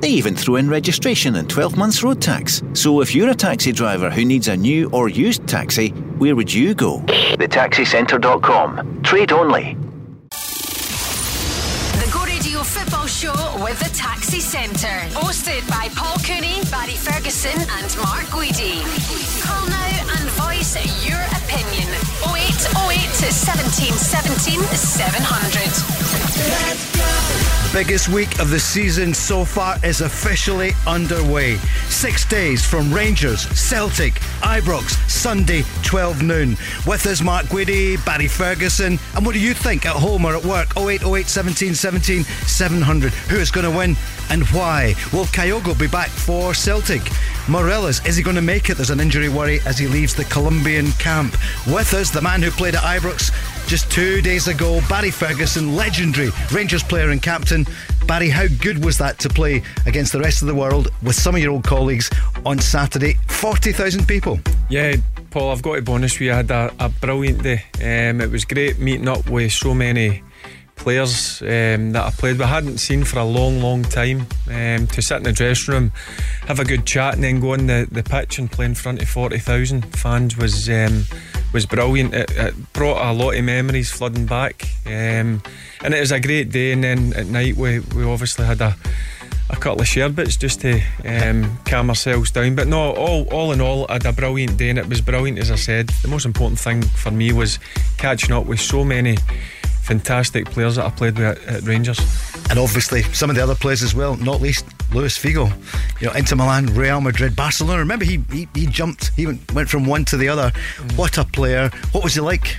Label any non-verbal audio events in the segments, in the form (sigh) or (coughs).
They even throw in registration and 12 months road tax. So if you're a taxi driver who needs a new or used taxi, where would you go? TheTaxiCentre.com. Trade only. The Go Radio Football Show with the Taxi Centre. Hosted by Paul Cooney, Barry Ferguson, and Mark Guidi. Call now and voice your opinion. 0808 17 17 700. Biggest week of the season so far is officially underway. Six days from Rangers, Celtic, Ibrox, Sunday, 12 noon. With us, Mark Guidi, Barry Ferguson. And what do you think at home or at work? 0808 17 17 700. Who is going to win and why? Will Kyogo be back for Celtic? Morelos, is he going to make it? There's an injury worry as he leaves the Colombian camp. With us, the man who played at Ibrox just two days ago, Barry Ferguson, legendary Rangers player and captain. Barry, how good was that to play against the rest of the world with some of your old colleagues on Saturday? 40,000 people. Yeah, Paul, I've got with you, I had a, a brilliant day. Um, it was great meeting up with so many players um, that I played with, I hadn't seen for a long, long time. Um, to sit in the dressing room, have a good chat, and then go on the, the pitch and play in front of 40,000 fans was um, was brilliant. It, it, brought a lot of memories flooding back, um, and it was a great day. And then at night, we, we obviously had a a couple of sherbets just to um, calm ourselves down. But no, all all in all, I had a brilliant day, and it was brilliant as I said. The most important thing for me was catching up with so many fantastic players that I played with at, Rangers. And obviously some of the other players as well, not least Luis Figo. You know, Inter Milan, Real Madrid, Barcelona. Remember he he, he jumped, he went, went from one to the other. Mm. What a player. What was he like?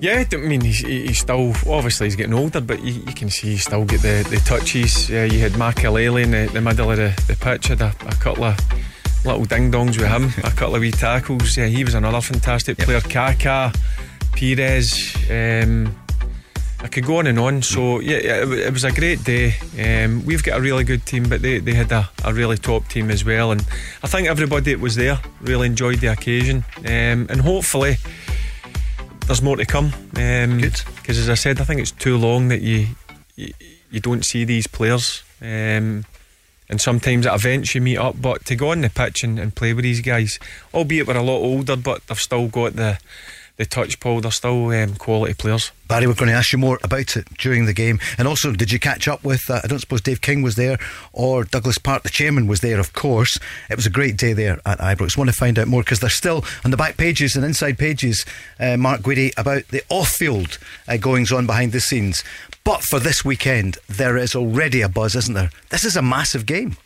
Yeah, I mean, he's, he's still obviously he's getting older, but you, you can see he still get the, the touches. Uh, you had Makelele in the, the middle of the, the pitch, had a, a couple of little ding dongs with him, a couple of wee tackles. Yeah, he was another fantastic yep. player. Kaka, Pires. Um, I could go on and on. So yeah, it, it was a great day. Um, we've got a really good team, but they, they had a, a really top team as well. And I think everybody that was there really enjoyed the occasion. Um, and hopefully there's more to come. Um, good. Because as I said, I think it's too long that you you, you don't see these players. Um, and sometimes at events you meet up, but to go on the pitch and, and play with these guys, albeit we're a lot older, but they've still got the the touch, Paul. They're still um, quality players. Barry, we're going to ask you more about it during the game. And also, did you catch up with? Uh, I don't suppose Dave King was there, or Douglas Park, the chairman, was there. Of course, it was a great day there at Ibrox. Want to find out more because they're still on the back pages and inside pages. Uh, Mark Guidi about the off-field uh, goings on behind the scenes. But for this weekend, there is already a buzz, isn't there? This is a massive game.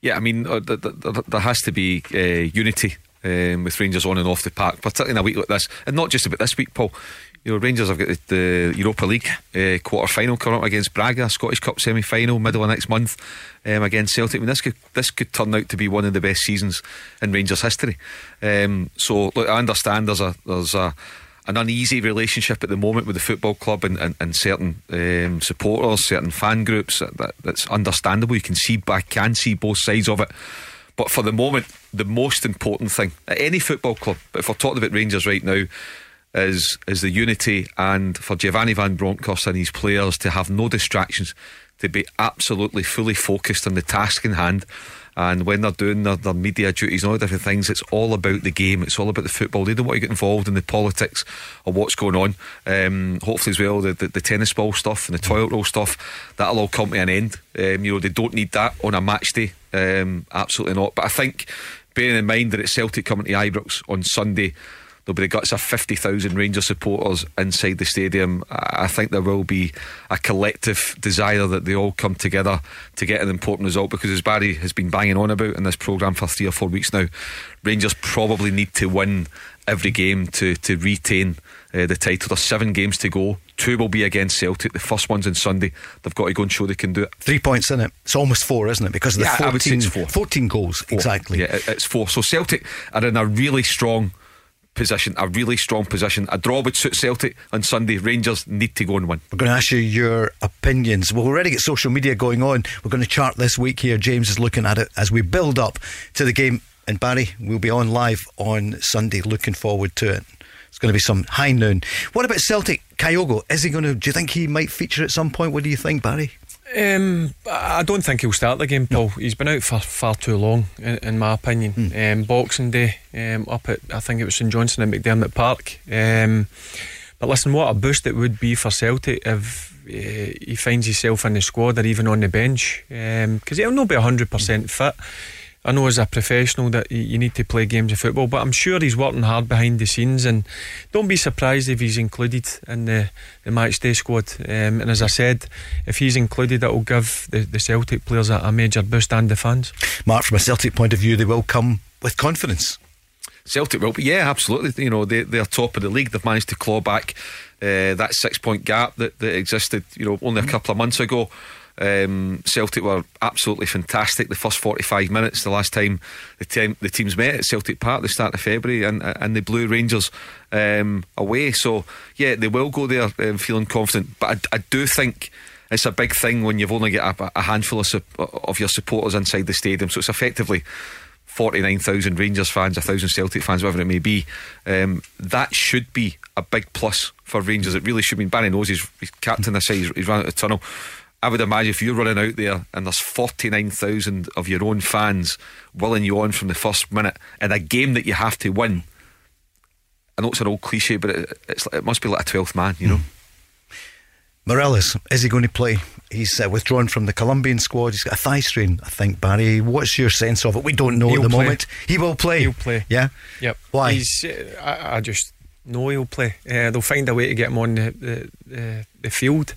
Yeah, I mean, uh, there has to be uh, unity um, with Rangers on and off the park, particularly in a week like this, and not just about this week, Paul. You know, Rangers have got the, the Europa League uh, quarter final coming up against Braga, Scottish Cup semi final, middle of next month um, against Celtic. I mean, this could this could turn out to be one of the best seasons in Rangers history. Um, so, look, I understand there's a there's a an uneasy relationship at the moment with the football club and, and, and certain um, supporters, certain fan groups. That, that's understandable. You can see, I can see both sides of it. But for the moment, the most important thing at any football club, but if we're talking about Rangers right now, is is the unity and for Giovanni Van Bronckhorst and his players to have no distractions, to be absolutely fully focused on the task in hand. And when they're doing their, their media duties and all different things, it's all about the game. It's all about the football. They don't want to get involved in the politics of what's going on. Um, hopefully, as well, the, the, the, tennis ball stuff and the toilet roll stuff, that'll all come to an end. Um, you know, they don't need that on a match day. Um, absolutely not. But I think, bearing in mind that it's Celtic coming to Ibrox on Sunday, there'll be the guts of 50,000 Rangers supporters inside the stadium. I think there will be a collective desire that they all come together to get an important result because, as Barry has been banging on about in this programme for three or four weeks now, Rangers probably need to win every game to, to retain uh, the title. There's seven games to go. Two will be against Celtic. The first one's on Sunday. They've got to go and show they can do it. Three points in it. It's almost four, isn't it? Because of the Yeah, I would say 14, it's four. 14 goals. Four. Exactly. Yeah, it's four. So Celtic are in a really strong position, a really strong position. A draw would suit Celtic on Sunday. Rangers need to go and win. We're going to ask you your opinions. We'll already get social media going on. We're going to chart this week here. James is looking at it as we build up to the game. And Barry, we'll be on live on Sunday. Looking forward to it. Going to be some high noon. What about Celtic? Kyogo, is he going to? Do you think he might feature at some point? What do you think, Barry? Um, I don't think he'll start the game, Paul. He's been out for far too long, in, in my opinion. Um, Boxing Day um, up at I think it was St Johnstone at McDiarmid Park. Um, but listen, what a boost it would be for Celtic if uh, he finds himself in the squad or even on the bench, because he'll not be hundred percent fit. I know as a professional that you- you need to play games of football, but I'm sure he's working hard behind the scenes. And don't be surprised if he's included in the, the match day squad. Um, and as I said, if he's included, it will give the, the Celtic players a, a major boost and the fans. Mark, from a Celtic point of view, they will come with confidence. Celtic will be, yeah, absolutely. You know, they, they're top of the league. They've managed to claw back uh, that six point gap that, that existed, you know, only a couple of months ago. Um, Celtic were absolutely fantastic the first 45 minutes. The last time the, the teams met at Celtic Park, the start of February, and and they blew Rangers um, away. So yeah, they will go there um, feeling confident. But I, I do think it's a big thing when you've only got a, a handful of, sup- of your supporters inside the stadium. So it's effectively 49,000 Rangers fans, 1,000 Celtic fans, whatever it may be. Um, that should be a big plus for Rangers. It really should be. Barry knows he's, he's captain this side, he's, he's run out the tunnel. I would imagine if you're running out there and there's 49,000 of your own fans willing you on from the first minute in a game that you have to win. I know it's an old cliche, but it, it's, it must be like a 12th man, you know? Morelos, is he going to play? He's uh, withdrawn from the Colombian squad. He's got a thigh strain, I think, Barry. What's your sense of it? We don't know He'll at the play. moment. He will play. He'll play. Yeah? Yep. Why? He's, uh, I, I just know he'll play. Uh, they'll find a way to get him on the the, the, the field.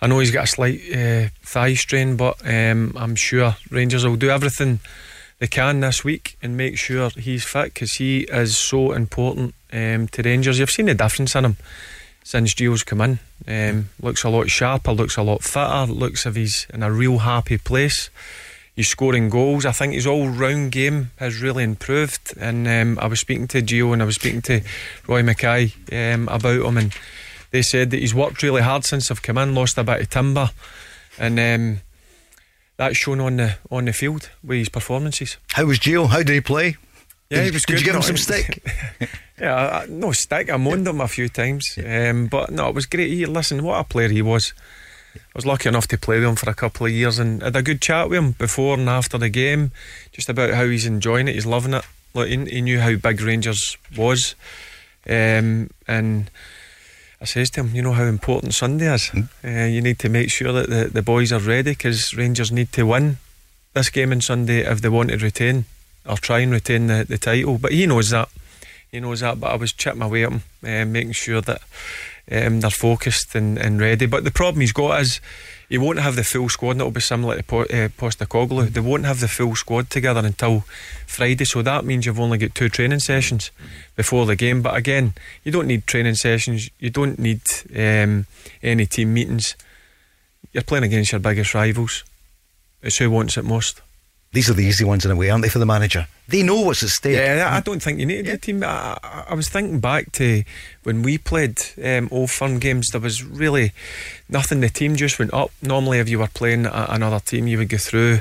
I know he's got a slight uh, thigh strain, but um, I'm sure Rangers will do everything they can this week and make sure he's fit because he is so important um, to Rangers. You've seen the difference in him since Gio's come in. Um, looks a lot sharper, looks a lot fitter, looks if he's in a real happy place. He's scoring goals. I think his all round game has really improved. And um, I was speaking to Gio and I was speaking to Roy Makaay um, about him, and they said that he's worked really hard since I've come in, lost a bit of timber, and um, that's shown on the on the field with his performances. How was Gio? How did he play? Yeah, did, he was good. Did you give him some stick? (laughs) Yeah, I, I- no stick. I moaned him a few times, um, but no, it was great. He, listen, what a player he was. I was lucky enough to play with him for a couple of years and had a good chat with him before and after the game, just about how he's enjoying it, he's loving it. Like he, he knew how big Rangers was, um, and I says to him, you know how important Sunday is. Uh, you need to make sure that the, the boys are ready because Rangers need to win this game on Sunday if they want to retain or try and retain the, the title. But he knows that. He knows that. But I was chipping away at him, uh, making sure that um, they're focused and, and ready. But the problem he's got is he won't have the full squad, and it'll be similar to po- uh, Postecoglou. They won't have the full squad together until Friday, so that means you've only got two training sessions before the game. But again, you don't need training sessions. You don't need um, any team meetings. You're playing against your biggest rivals. It's who wants it most. These are the easy ones in a way, aren't they, for the manager? They know what's at stake. Yeah, I don't think you need a team. I, I- I was thinking back to when we played um, Old Firm games. There was really nothing. The team just went up. Normally, if you were playing a, another team, you would go through.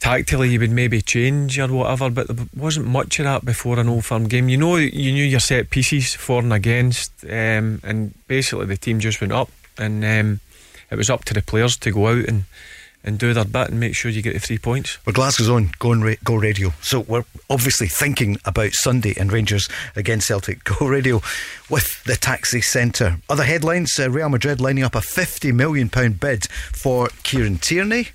Tactically, you would maybe change or whatever, but there wasn't much of that before an Old Firm game. You know, you knew your set pieces for and against, um, and basically the team just went up, and um, it was up to the players to go out and. And do their bit and make sure you get the three points. Well, Glasgow's on Go, and Go Radio. So we're obviously thinking about Sunday and Rangers against Celtic. (laughs) Go Radio with the taxi centre. Other headlines uh, Real Madrid lining up a £50 million bid for Kieran Tierney.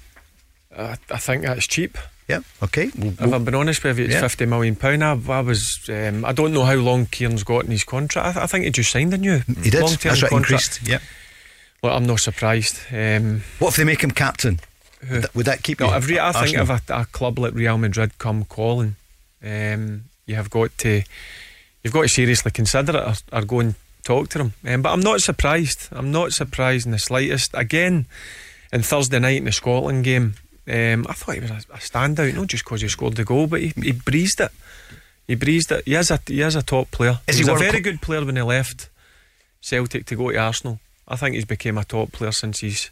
I, I think that's cheap. Yeah, okay. We'll, If we'll- I've been honest with you, it's Yeah. fifty million pound. I, I was, um, I don't know how long Kieran's got in his contract. I, th- I think he just signed a new he did. long-term That's right, contract. increased. Yeah. Look, I'm not surprised. Um, What if they make him captain? Would that, would that keep you? if I think Arsenal? if a, a club like Real Madrid come calling, um, you have got to, you've got to seriously consider it or, or go and talk to them. Um, but I'm not surprised. I'm not surprised in the slightest. Again, in Thursday night in the Scotland game, um, I thought he was a, a standout, not just because he scored the goal, but he, he breezed it. He breezed it. He is a he is a top player. Is he he was a very Cup- good player when he left Celtic to go to Arsenal. I think he's became a top player since he's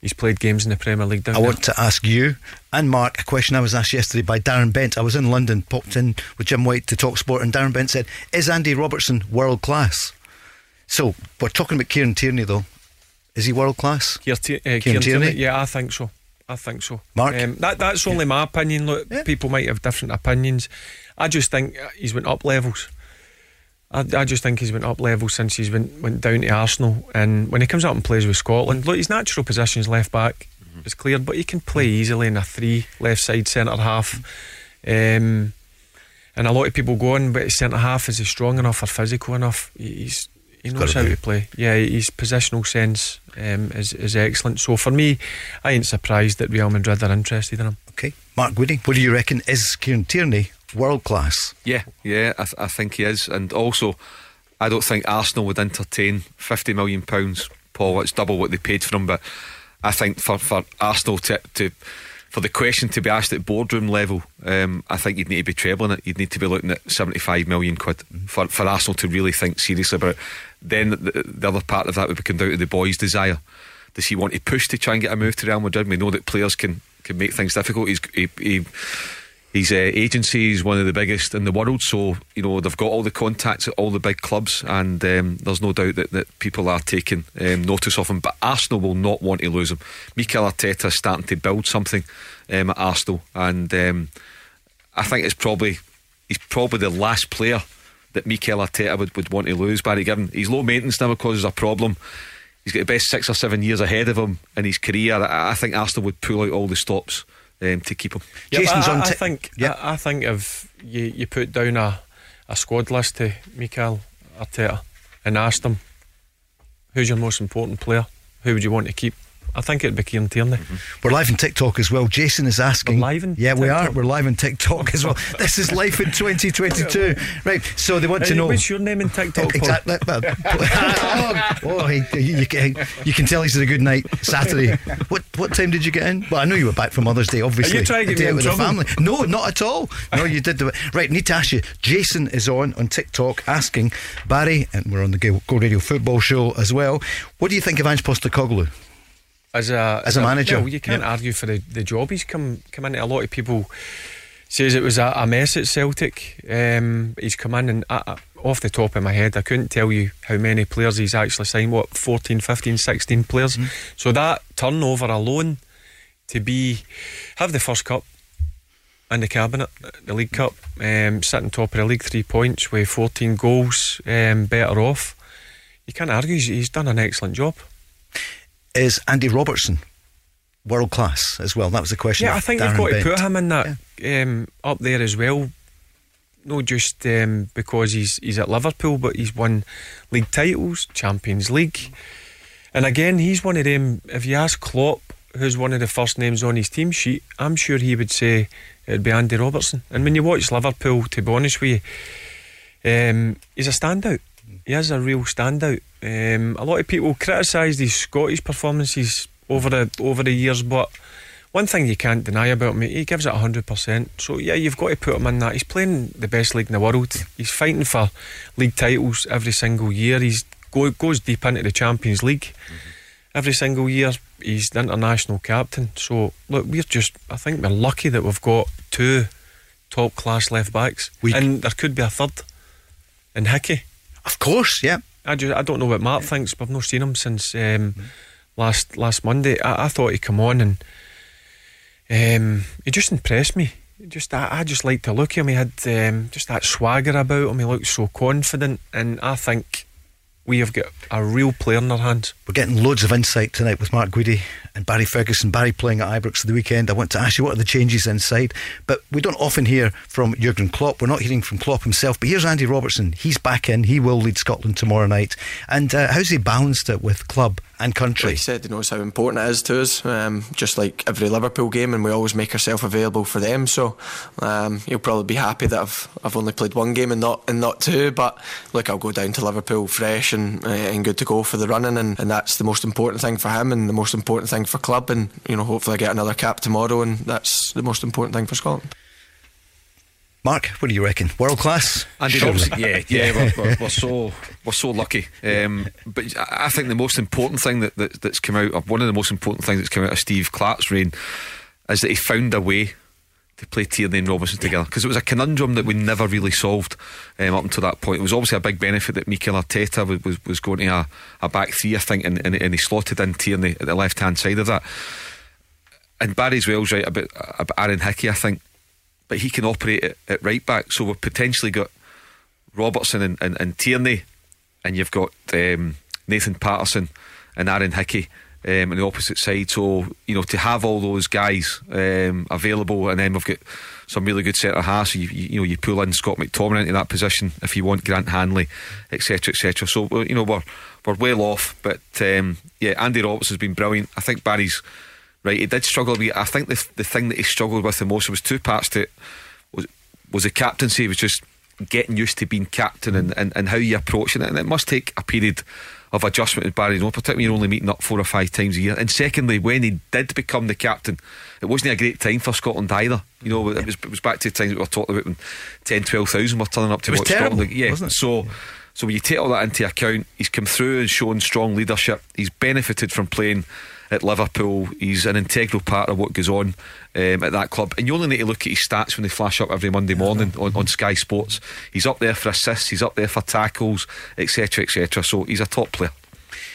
he's played games in the Premier League. I want to ask you and Mark a question I was asked yesterday by Darren Bent. I was in London, popped in with Jim White to talk sport, and Darren Bent said, Is Andy Robertson world class? So, we're talking about Kieran Tierney, though. Is he world class? Kier, uh, Kieran Kieran Tierney? Tierney? Yeah, I think so. I think so. Mark? Um, that that's only my opinion. Look, Yeah. people might have different opinions. I just think he's went up levels. I, I just think he's been up level since he's went went down to Arsenal. And when he comes out and plays with Scotland, look, his natural position is left back. It's clear, but he can play easily in a three left side centre half. Um, and a lot of people go on, but his centre half is he strong enough or physical enough? He's he knows how to play. Yeah, his positional sense um, is is excellent. So for me, I ain't surprised that Real Madrid are interested in him. Okay. Mark Guidi, what do you reckon? Is Kieran Tierney world class? Yeah, yeah, I, th- I think he is, and also, I don't think Arsenal would entertain fifty million pounds. Paul, it's double what they paid for him, but I think for for Arsenal to to for the question to be asked at boardroom level, um, I think you'd need to be trebling it. You'd need to be looking at seventy five million quid for for Arsenal to really think seriously about it. Then the, the other part of that would come down to the boy's desire. Does he want to push to try and get a move to Real Madrid? We know that players can can make things difficult. He's he, he his uh, agency is one of the biggest in the world, so you know they've got all the contacts at all the big clubs, and um, there's no doubt that, that people are taking um, notice of him. But Arsenal will not want to lose him. Mikel Arteta is starting to build something um, at Arsenal, and um, I think it's probably he's probably the last player that Mikel Arteta would, would want to lose. Barry Given, he's low maintenance now there's a problem. He's got the best six or seven years ahead of him in his career. I, I think Arsenal would pull out all the stops um, to keep him. Yeah, Jason's I, on I, I think Yeah. I, I think if you, you put down a, a squad list to Mikel Arteta and asked him who's your most important player, who would you want to keep? I think it'd be Kieran Tierney. Mm-hmm. We're live on TikTok as well. Jason is asking. We're live on yeah, we are. We're live on TikTok as well. (laughs) this is life in 2022. Right. So they want to know. What's your name in TikTok? Exactly. (laughs) Oh, oh, he, you, you, can- you can tell he's had a good night Saturday. What what time did you get in? Well, I know you were back for Mother's Day, obviously. Are you trying to get me out in with the trouble? family. No, not at all. No, you did it. Right, need to ask you. Jason is on on TikTok asking Barry, and we're on the Go Go Radio Football Show as well. What do you think of Ange Postecoglou? As a As a manager, well, you can't yeah. argue for the, the job he's come come into. A lot of people says it was a, a mess at Celtic. Um, he's come in and I, I- off the top of my head, I couldn't tell you how many players he's actually signed. What 14, 15, 16 players. Mm-hmm. So that turnover alone to be have the first cup in the cabinet, the League Cup, um, sitting top of the league, three points with 14 goals, um, better off. You can't argue. He's, he's done an excellent job. Is Andy Robertson world class as well? That was the question. Yeah, I think Darren you've got Bent. to put him in that um, up there as well. Not just um, because he's he's at Liverpool, but he's won league titles, Champions League, and again he's one of them. If you ask Klopp, who's one of the first names on his team sheet, I'm sure he would say it'd be Andy Robertson. And when you watch Liverpool, to be honest with you, um, he's a standout. He is a real standout. Um, a lot of people criticised his Scottish performances over the over the years, but one thing you can't deny about him, he gives it hundred percent. So yeah, you've got to put him in that. He's playing the best league in the world. He's fighting for league titles every single year. He's go, goes deep into the Champions League every single year. He's the international captain. So look, we're just I think we're lucky that we've got two top class left backs, We- and there could be a third in Hickey. Of course, yeah. I just I don't know what Mark thinks. But I've not seen him since um, last last Monday. I, I thought he'd come on and um, he just impressed me. Just I, I just like to look at him. He had um, just that swagger about him. He looked so confident, and I think we have got a real player in our hands. We're getting loads of insight tonight with Mark Guidi and Barry Ferguson. Barry playing at Ibrox the weekend. I want to ask you what are the changes inside, but we don't often hear from Jurgen Klopp. We're not hearing from Klopp himself, but here's Andy Robertson. He's back in. He will lead Scotland tomorrow night. And uh, how's he balanced it with club and country? Like he said, he knows how important it is to us, um, just like every Liverpool game, and we always make ourselves available for them. So um, he'll probably be happy that I've I've only played one game and not and not two. But look, I'll go down to Liverpool fresh and uh, and good to go for the running, and, and that's the most important thing for him and the most important thing for club. And you know, hopefully, I get another cap tomorrow, and that's the most important thing for Scotland. Mark, what do you reckon? World class? Andy Robertson, yeah, yeah, we're, we're, we're, (laughs) so we're so lucky. Um, but I think the most important thing that, that, that's come out, of one of the most important things that's come out of Steve Clarke's reign, is that he found a way to play Tierney and Robinson together because it was a conundrum that we never really solved um, up until that point. It was obviously a big benefit that Mikel Arteta was, was, was going to a, a, back three, I think, and, and, and he slotted in Tierney at the left hand side of that. And Barry's Wells right about, about Aaron Hickey, I think but he can operate at, at right back. So we've potentially got Robertson and, and, and Tierney, and you've got um, Nathan Patterson and Aaron Hickey. Um, on the opposite side, so you know to have all those guys um, available, and then we've got some really good centre halves. So you, you, you, know you pull in Scott McTominay into that position if you want Grant Hanley, etc., etc. So you know we're we're well off, but um, yeah, Andy Roberts has been brilliant. I think Barry's right, he did struggle. With I think the the thing that he struggled with the most was two parts to it. Was was the captaincy. Was just getting used to being captain and, and, and how you approaching it, and it must take a period of adjustment with Barry. No, particularly you're only meeting up four or five times a year. And secondly, when he did become the captain, it wasn't a great time for Scotland either. You know, it was, it was back to the times we were talking about when 10, 12,000 were turning up to watch terrible, Scotland. Yeah, so. So when you take all that into account, he's come through and shown strong leadership. He's benefited from playing at Liverpool. He's an integral part of what goes on um, at that club. And you only need to look at his stats when they flash up every Monday morning on, on Sky Sports. He's up there for assists, he's up there for tackles, etc., etc. So he's a top player.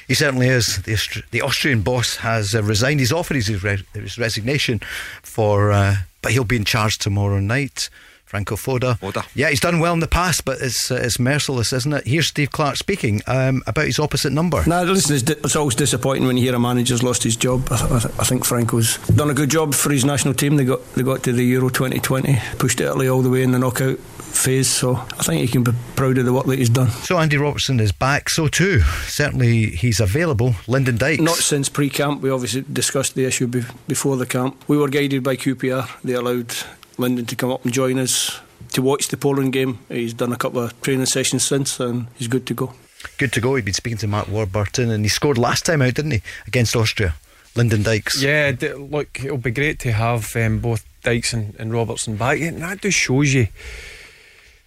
He certainly is. The, the Austrian boss has uh, resigned. He's offered his, re- his resignation for, uh, but he'll be in charge tomorrow night. Franco Foda. Foda. Yeah, he's done well in the past, but it's uh, it's merciless, isn't it? Here's Steve Clarke speaking um, about his opposite number. No, listen, it's, di- it's, always disappointing when you hear a manager's lost his job. I, th- I, think Franco's done a good job for his national team. They got they got to the Euro 2020, pushed Italy all the way in the knockout phase. So I think he can be proud of the work that he's done. So Andy Robertson is back. So too, certainly he's available. Lyndon Dykes. Not since pre-camp. We obviously discussed the issue be- before the camp. We were guided by QPR. They allowed Lyndon to come up and join us to watch the Poland game. He's done a couple of training sessions since, and he's good to go. Good to go. He'd been speaking to Mark Warburton, and he scored last time out, didn't he, against Austria? Lyndon Dykes. Yeah, d- look, it'll be great to have um, both Dykes and, and Robertson back. And that just shows you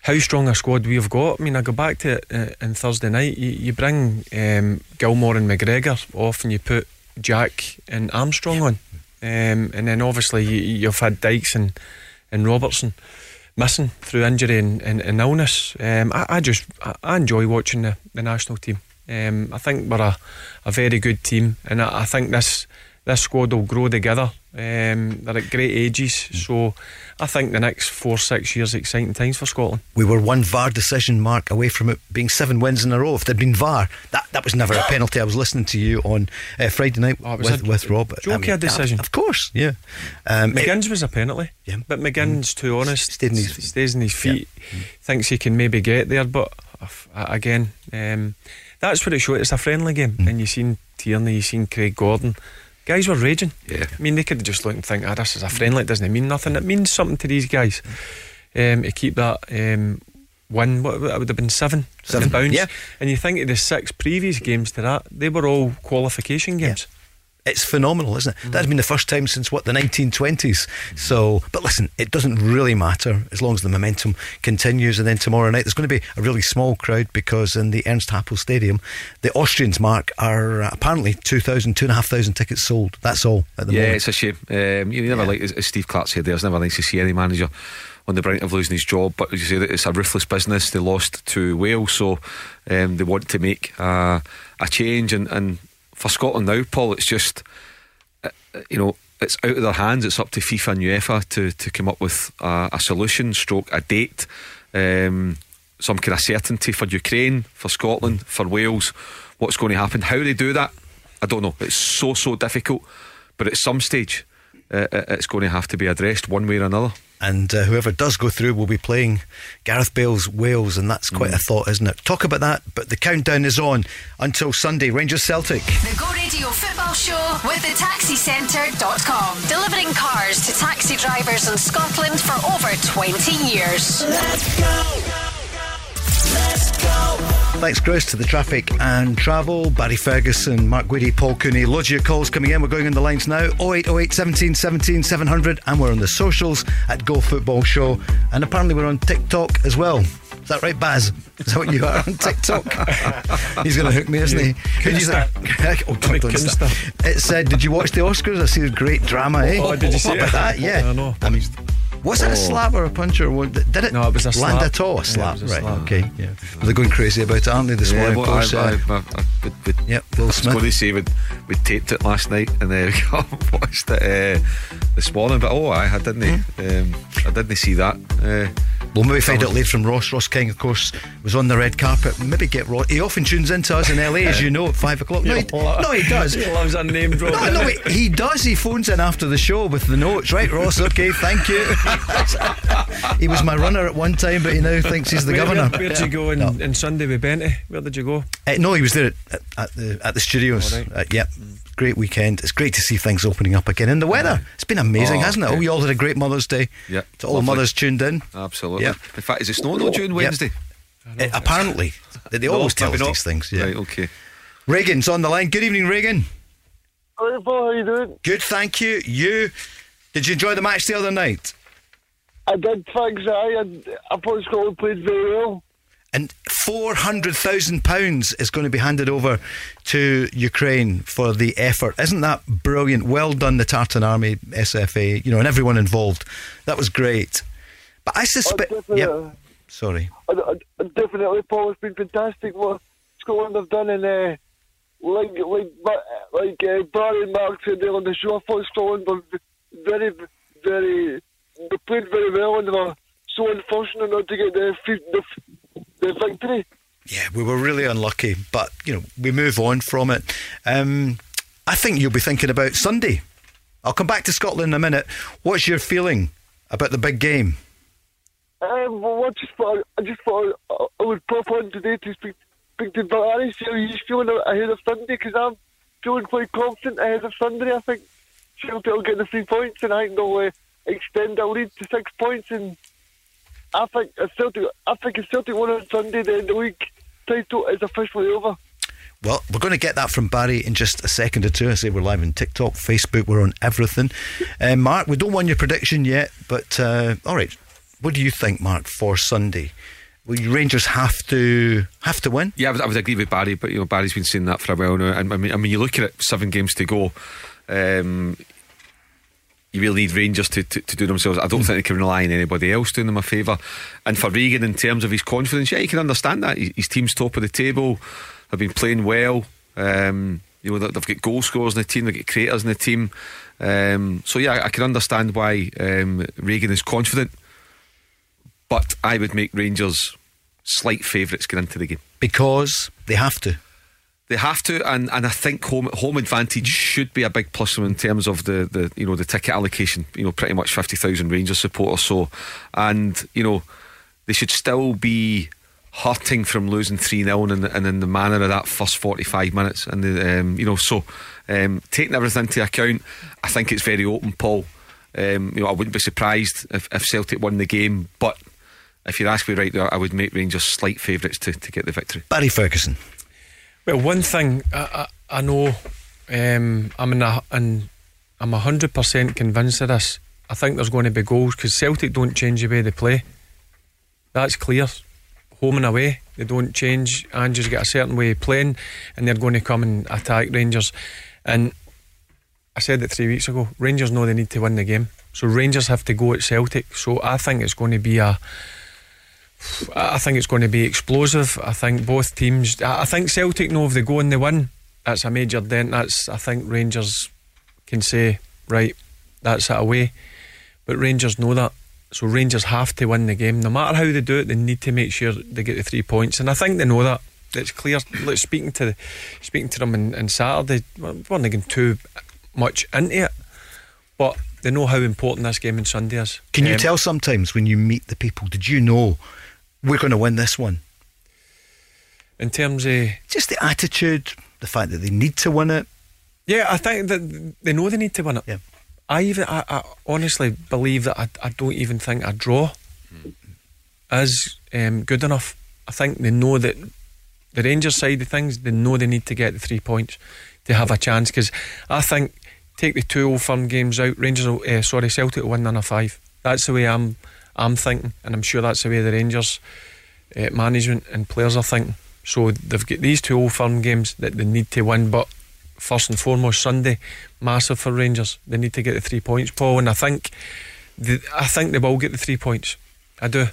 how strong a squad we've got. I mean, I go back to it uh, on Thursday night. You, you bring um, Gilmour and McGregor off, and you put Jack and Armstrong on, um, and then obviously you, you've had Dykes and and Robertson missing through injury and, and, and illness. Um, I, I, just I, enjoy watching the, the national team. Um, I think we're a, a very good team, and I, I think this this squad will grow together. Um, they're at great ages, so I think the next four, six years are exciting times for Scotland. We were one VAR decision mark away from it being seven wins in a row. If there'd been VAR, that, that was never a penalty. I was listening to you on uh, Friday night oh, with, a, with Rob. Joker I mean, decision. Of course, yeah. Um, McGinn's it, was a penalty, yeah. but McGinn's mm. too honest. Stayed in his, stays in his feet. Yeah. Thinks he can maybe get there, but uh, again, um, that's what it showed. It's a friendly game, mm. and you've seen Tierney, you've seen Craig Gordon guys were raging. Yeah. I mean, they could just look and think, ah, oh, this is a friendly, it doesn't mean nothing. It means something to these guys um, to keep that um, win. What it would have been seven, seven bounds. Yeah. And you think of the six previous games to that, they were all qualification games. Yeah. It's phenomenal, isn't it? Mm. That's been the first time since what the 1920s. So, but listen, it doesn't really matter as long as the momentum continues. And then tomorrow night there's going to be a really small crowd because in the Ernst Happel Stadium, the Austrians mark are apparently 2,000, 2,500 tickets sold. That's all at the yeah, moment. Yeah, it's a shame. Um, you never yeah. like as Steve Clarke said there, it's never nice to see any manager on the brink of losing his job. But as you say, that it's a ruthless business. They lost to Wales, so um, they want to make uh, a change and. and for Scotland now, Paul, it's just uh, uh, you know it's out of their hands. It's up to FIFA and UEFA to to come up with a, a solution, stroke a date. Um, some kind of certainty for Ukraine, for Scotland, for Wales, what's going to happen. How they do that, I don't know. It's so, so difficult. But at some stage, uh, uh it's going to have to be addressed one way or another. And uh, whoever does go through will be playing Gareth Bale's Wales, and that's quite mm. a thought, isn't it? Talk about that, but the countdown is on until Sunday. Rangers Celtic. The Go Radio Football Show with the taxicentre.com. Delivering cars to taxi drivers in Scotland for over 20 years. Let's go. Thanks, Chris, to the traffic and travel. Barry Ferguson, Mark Guidi, Paul Cooney. Loads of your calls coming in. We're going on the lines now 0808 17 17 700. And we're on the socials at Go Football Show. And apparently we're on TikTok as well. Is that right, Baz? Is that what you are on TikTok? (laughs) He's going to hook me, isn't he? Could you (laughs) oh, don't, don't It said, "Did you watch the Oscars? I see a great drama." Eh? Oh, did you see that? Yeah, I know. I mean, was it a oh. slap or a punch or what? did it? No, it was a land slap. at all. A slap, yeah, a right? slap. Okay, yeah. Well, they're going crazy about it, aren't they? This yeah, morning, well, post, I, uh, I, I, we, yep, Will Smith. I was going to say we we taped it last night and then (laughs) uh, watched it uh, this morning, but oh, I, I didn't. Mm. Um, I didn't see that. Uh, We'll maybe find out later from Ross. Ross King, of course, was on the red carpet. Maybe get Ross. He often tunes into us in LA, as you know, at five o'clock. No, he, no, he does. (laughs) he loves a name drop. No, no, he, he does. He phones in after the show with the notes. Right, Ross. Okay, thank you. (laughs) (laughs) he was my runner at one time, but he now thinks he's the where, governor. Where, did you go in, no. in Sunday with Benty? Where did you go? Uh, no, he was there at, at, the at the studios. Oh, right. uh, yep. Great weekend. It's great to see things opening up again. And the weather, it's been amazing, oh, hasn't it? Oh, you all had a great Mother's Day. Yeah. To all mothers tuned in. Absolutely. Yep. In fact, is it snowing on June Wednesday? Yep. Uh, apparently. They, they always tell us these things. Yeah. Right, okay. Reagan's on the line. Good evening, Reagan. Hi, Paul. How you doing? Good, thank you. You, did you enjoy the match the other night? I did, thanks. I, I thought Scotland played very well. And £400,000 is going to be handed over to Ukraine for the effort. Isn't that brilliant? Well done, the Tartan Army, SFA, you know, and everyone involved. That was great. But I suspect. Oh, yeah. Sorry. I, I, definitely, Paul, it's been fantastic what Scotland have done. And uh, like, like, like uh, Barry and Mark said on the show, I thought Scotland were very, very. They played very well and they were so unfortunate not to get the, the the victory. Yeah, we were really unlucky, but you know we move on from it. Um, I think you'll be thinking about Sunday. I'll come back to Scotland in a minute. What's your feeling about the big game? Um, well, I just thought I just thought I would pop on today to speak, speak to Barry. See how he's feeling ahead of Sunday because I'm feeling quite confident ahead of Sunday. I think Celtic will get the three points and I think they'll uh, extend their lead to six points and I think if Celtic, I think if Celtic won on Sunday, then the week title is officially over. Well, we're going to get that from Barry in just a second or two. I say we're live on TikTok, Facebook, we're on everything. Uh, Mark, we don't want your prediction yet, but uh, all right. What do you think, Mark, for Sunday? Will Rangers have to have to win? Yeah, I would, I would, agree with Barry, but you know Barry's been saying that for a while now. And I mean, I mean, you look at it, seven games to go. Um, you really need Rangers to, to, to do themselves. I don't think they can rely on anybody else doing them a favour. And for Regan, in terms of his confidence, yeah, you can understand that. His team's top of the table, have been playing well. Um, you know, they've got goal scorers in the team, they've got creators in the team. Um, so yeah, I can understand why um, Regan is confident. But I would make Rangers slight favourites going into the game because they have to. They have to, and, and I think home home advantage should be a big plus in terms of the, the you know the ticket allocation. You know, pretty much fifty thousand Rangers supporters. So, and you know, they should still be hurting from losing three 0 and, and in the manner of that first forty five minutes. And the, um, you know, so um, taking everything into account, I think it's very open, Paul. Um, you know, I wouldn't be surprised if, if Celtic won the game, but if you ask me right there, I would make Rangers slight favourites to, to get the victory. Barry Ferguson. Well, one thing I, I, I know, um, I'm in a, and I'm hundred percent convinced of this. I think there's going to be goals because Celtic don't change the way they play. That's clear. Home and away, they don't change. Andrew's got a certain way of playing, and they're going to come and attack Rangers. And I said it three weeks ago. Rangers know they need to win the game, so Rangers have to go at Celtic. So I think it's going to be a I think it's going to be explosive. I think both teams. I think Celtic know if they go and they win, that's a major dent. That's I think Rangers can say right, that's it away. But Rangers know that. So Rangers have to win the game. No matter how they do it, they need to make sure they get the three points. And I think they know that. It's clear. Look, speaking to speaking to them on, on Saturday, we weren't getting too much into it, but they know how important this game on Sunday is. Can you Um, tell sometimes when you meet the people? Did you know we're going to win this one? in terms of Just the attitude, the fact that they need to win it. Yeah, I think that they know they need to win it. Yeah. I even, I, I honestly believe that I, I don't even think a draw is um, good enough. I think they know that the Rangers side of things, they know they need to get the three points to have a chance. Because I think take the two old firm games out, Rangers, will, uh, sorry, Celtic will win of five. That's the way I'm, I'm thinking, and I'm sure that's the way the Rangers uh, management and players are thinking. So they've got these two old firm games that they need to win, but first and foremost Sunday, massive for Rangers. They need to get the three points, Paul, and I think the, I think they will get the three points. I do.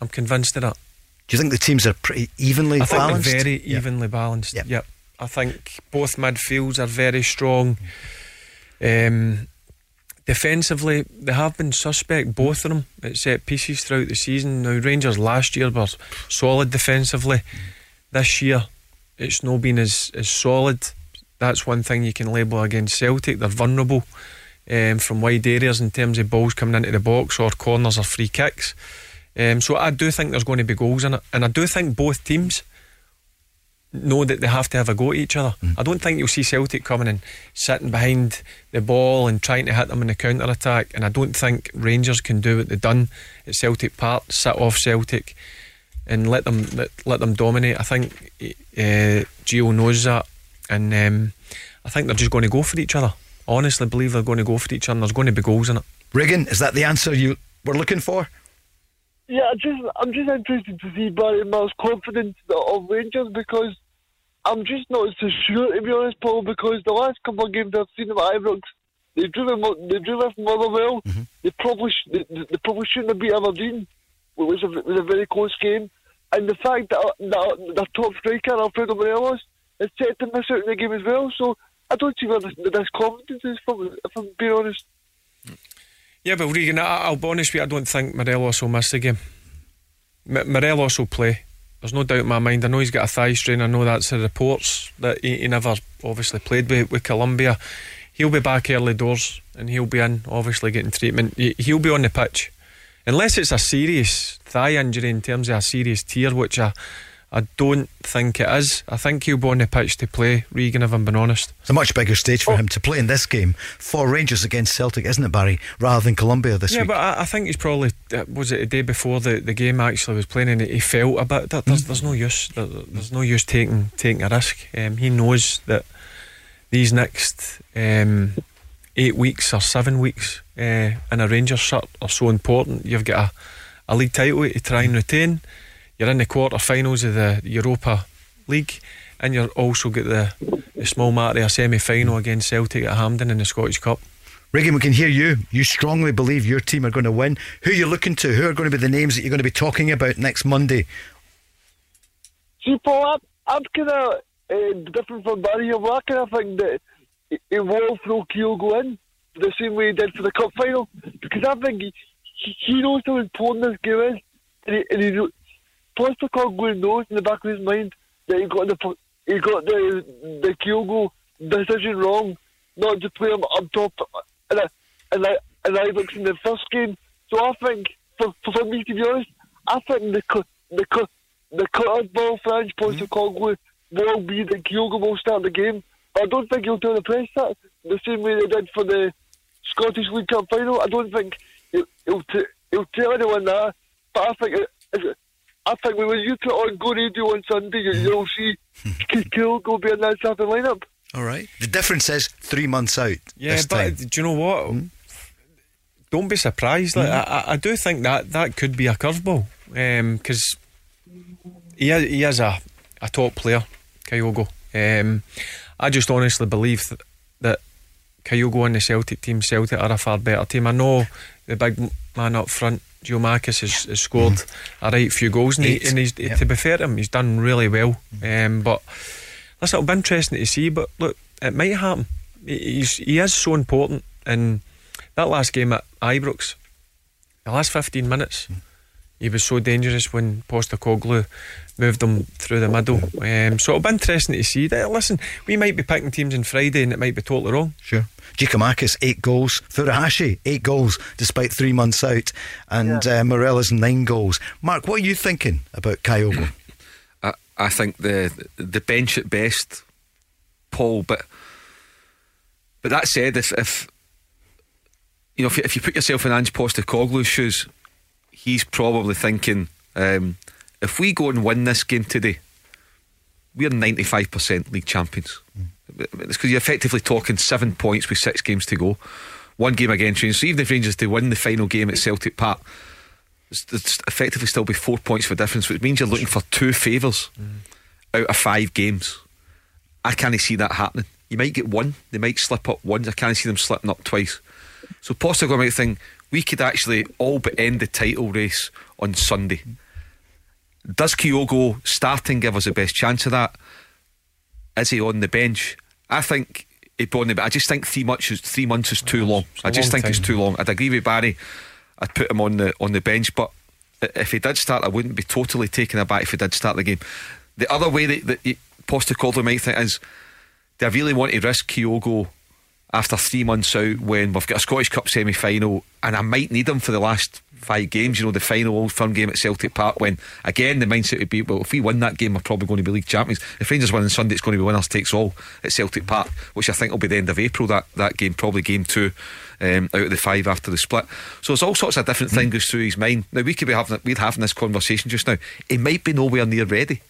I'm convinced of that. Do you think the teams are pretty evenly I think balanced? they're very Yeah. evenly balanced. Yep. Yep. I think both midfields are very strong. Um, defensively, they have been suspect, both of them, at set pieces throughout the season. Now, Rangers last year were solid defensively. This year, it's not been as, as solid. That's one thing you can label against Celtic. They're vulnerable um, from wide areas in terms of balls coming into the box or corners or free kicks. Um, so I do think there's going to be goals in it, and I do think both teams know that they have to have a go at each other. I don't think you'll see Celtic coming and sitting behind the ball and trying to hit them in the counter attack. And I don't think Rangers can do what they've done at Celtic Park, sit off Celtic and let them let, let them dominate. I think uh, Gio knows that, and um, I think they're just going to go for each other. Honestly believe they're going to go for each other. There's going to be goals in it. Regan, is that the answer you were looking for? Yeah, I just I'm just interested to see Barry Mills' confidence of Rangers because I'm just not so sure to be honest, Paul. Because the last couple of games I've seen them at Ibrox, they drew them they drew them from Motherwell. Mm-hmm. They probably sh- they, they probably shouldn't have beat Aberdeen, which was a, was a very close game. And the fact that, that their top striker Alfredo Morelos is set to miss out in the game as well, so I don't see where this, this confidence is from. If I'm being honest. Yeah, but Regan, I, I'll be honest with you, I don't think Morelos will miss the game. M- Morelos will play. There's no doubt in my mind. I know he's got a thigh strain. I know that's the reports that he, he never obviously played with, with Colombia. He'll be back early doors and he'll be in, obviously getting treatment. He, he'll be on the pitch. Unless it's a serious thigh injury in terms of a serious tear, which I, I don't think it is. I think he'll be on the pitch to play, Regan, if I'm being honest. It's a much bigger stage for him to play in this game for Rangers against Celtic, isn't it, Barry? Rather than Colombia this yeah, week. Yeah, but I, I think he's probably uh, was it the day before the, the game actually was playing and he felt a bit. That, there's, there's no use. There, there's no use taking taking a risk. Um, he knows that these next um, eight weeks or seven weeks uh, in a Rangers shirt are so important. You've got a, a league title to try and retain. You're in the quarter-finals of the Europa League, and you're also got the, the small matter of a semi-final against Celtic at Hampden in the Scottish Cup. Regan, we can hear you. You strongly believe your team are going to win. Who are you looking to? Who are going to be the names that you're going to be talking about next Monday? See, Paul, I'm, I'm kind of uh, different from Barry here. I kind of think that he, he will throw Kyogo in the same way he did for the cup final because I think he, he, he knows how important this game is, and he, and he kno- Postecoglou knows in the back of his mind that he got the he got the the Kyogo decision wrong, not to play him up top and I, and I, and I looked in the first game. So I think for, for me to be honest, I think the the the cutters ball French Postecoglou will be the Kyogo will start the game. But I don't think he'll do the press that the same way they did for the Scottish League Cup final. I don't think he'll he'll, t- he'll tell anyone that. But I think it, it, I think we when you put on Go Radio on Sunday, you, you'll see Kyogo be in that starting lineup. All right. The difference is three months out. Yeah, this but time. do you know what? Hmm? Don't be surprised. Like, hmm? I, I- I do think that that could be a curveball um, because he is, he is a, a top player, Kyogo. Um, I just honestly believe th- that Kyogo and the Celtic team, Celtic are a far better team. I know the big man up front, Joe Marcus, has, has scored a right few goals, and, he, and he's, Yep. to be fair to him, he's done really well. Um, but listen, it'll be interesting to see. But look, it might happen. He- He's, he is so important, and that last game at Ibrox, the last 15 minutes. He was so dangerous when Postecoglou moved him through the middle. Um, so it'll be interesting to see. That. Listen, we might be picking teams on Friday and it might be totally wrong. Sure. Giakoumakis, eight goals. Furuhashi, eight goals, despite three months out. And uh, Morelos' nine goals. Mark, what are you thinking about Kyogo? I, I think the the bench at best, Paul. But but that said, if, if you know if, you- if you put yourself in Ange Postecoglou's shoes, he's probably thinking, um, if we go and win this game today, we're ninety five percent league champions. It's because you're effectively talking seven points with six games to go. One game against Rangers. So even if Rangers to win the final game at Celtic Park, it's, it's effectively still be four points for difference, which means you're looking for two favours out of five games. I can't see that happening. You might get one, they might slip up once. I can't see them slipping up twice. So Postecoglou might think we could actually all but end the title race on Sunday. Does Kyogo starting give us the best chance of that? Is he on the bench? I think he'd be on the. bench. I just think three months is three months is too long. I just long think it's too long. I'd agree with Barry. I'd put him on the on the bench, but if he did start, I wouldn't be totally taken aback if he did start the game. The other way that, that Postecoglou might think is, do I really want to risk Kyogo after three months out when we've got a Scottish Cup semi final and I might need him for the last five games, you know, the final Old Firm game at Celtic Park when again the mindset would be, well, if we win that game, we're probably going to be league champions. If Rangers win on Sunday, it's going to be winners takes all at Celtic Park, which I think will be the end of April, that, that game, probably game two um, out of the five after the split. So there's all sorts of different things goes through his mind. Now we could be having we're having this conversation just now. He might be nowhere near ready.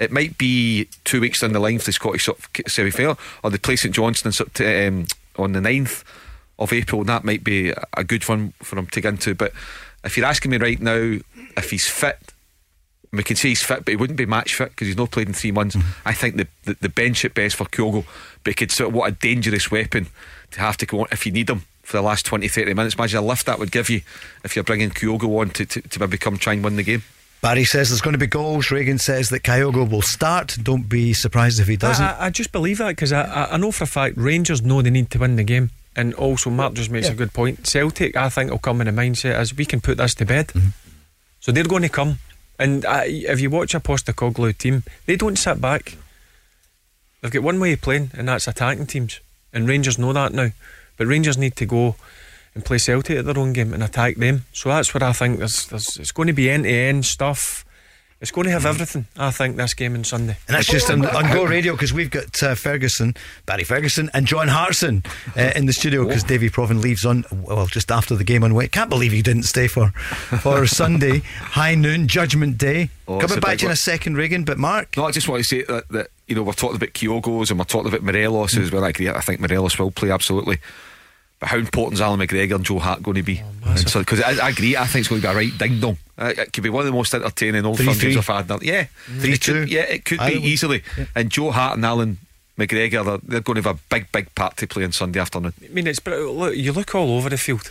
It might be two weeks down the line for the Scottish semi final, or they play St Sept- um, on the 9th of April, and that might be a good one for him to get into. But if you're asking me right now if he's fit, we can say he's fit, but he wouldn't be match fit because he's not played in three months. I think the, the the bench at best for Kyogo, but he could sort of what a dangerous weapon to have to go on if you need him for the last 20, 30 minutes. Imagine a lift that would give you if you're bringing Kyogo on to, to, to maybe come try and win the game. Barry says there's going to be goals. Reagan says that Kyogo will start. Don't be surprised if he doesn't. I, I, I just believe that because I, I, I know for a fact Rangers know they need to win the game. And also, Mark just makes Yeah. a good point. Celtic, I think, will come in a mindset as we can put this to bed. Mm-hmm. So they're going to come. And I, if you watch a Postecoglou team, they don't sit back. They've got one way of playing, and that's attacking teams. And Rangers know that now. But Rangers need to go and play Celtic at their own game and attack them. So that's what I think. There's, there's, it's going to be end to end stuff. It's going to have everything, I think, this game on Sunday. And that's just on, on Go Radio because we've got uh, Ferguson, Barry Ferguson, and John Hartson uh, in the studio because Davie Provan leaves on well just after the game on Wednesday. Can't believe he didn't stay for for (laughs) Sunday high noon Judgment Day. Oh, Coming back to in a second, Regan. But Mark, No, I just want to say that, that you know we're talking about Kyogos and we're talking about Morelos as well. I agree. I think Morelos will play absolutely. But how important is Allan McGregor and Joe Hart going to be? Oh, because I, I agree, I think it's going to be a right ding dong. Uh, it could be one of the most entertaining old Three, firm games three. I've had. Yeah, mm. Three, It could- two. Yeah, it could Either be easily. And Joe Hart and Allan McGregor, they're, they're going to have a big, big part to play on Sunday afternoon. I mean, it's but uh, look, you look all over the field.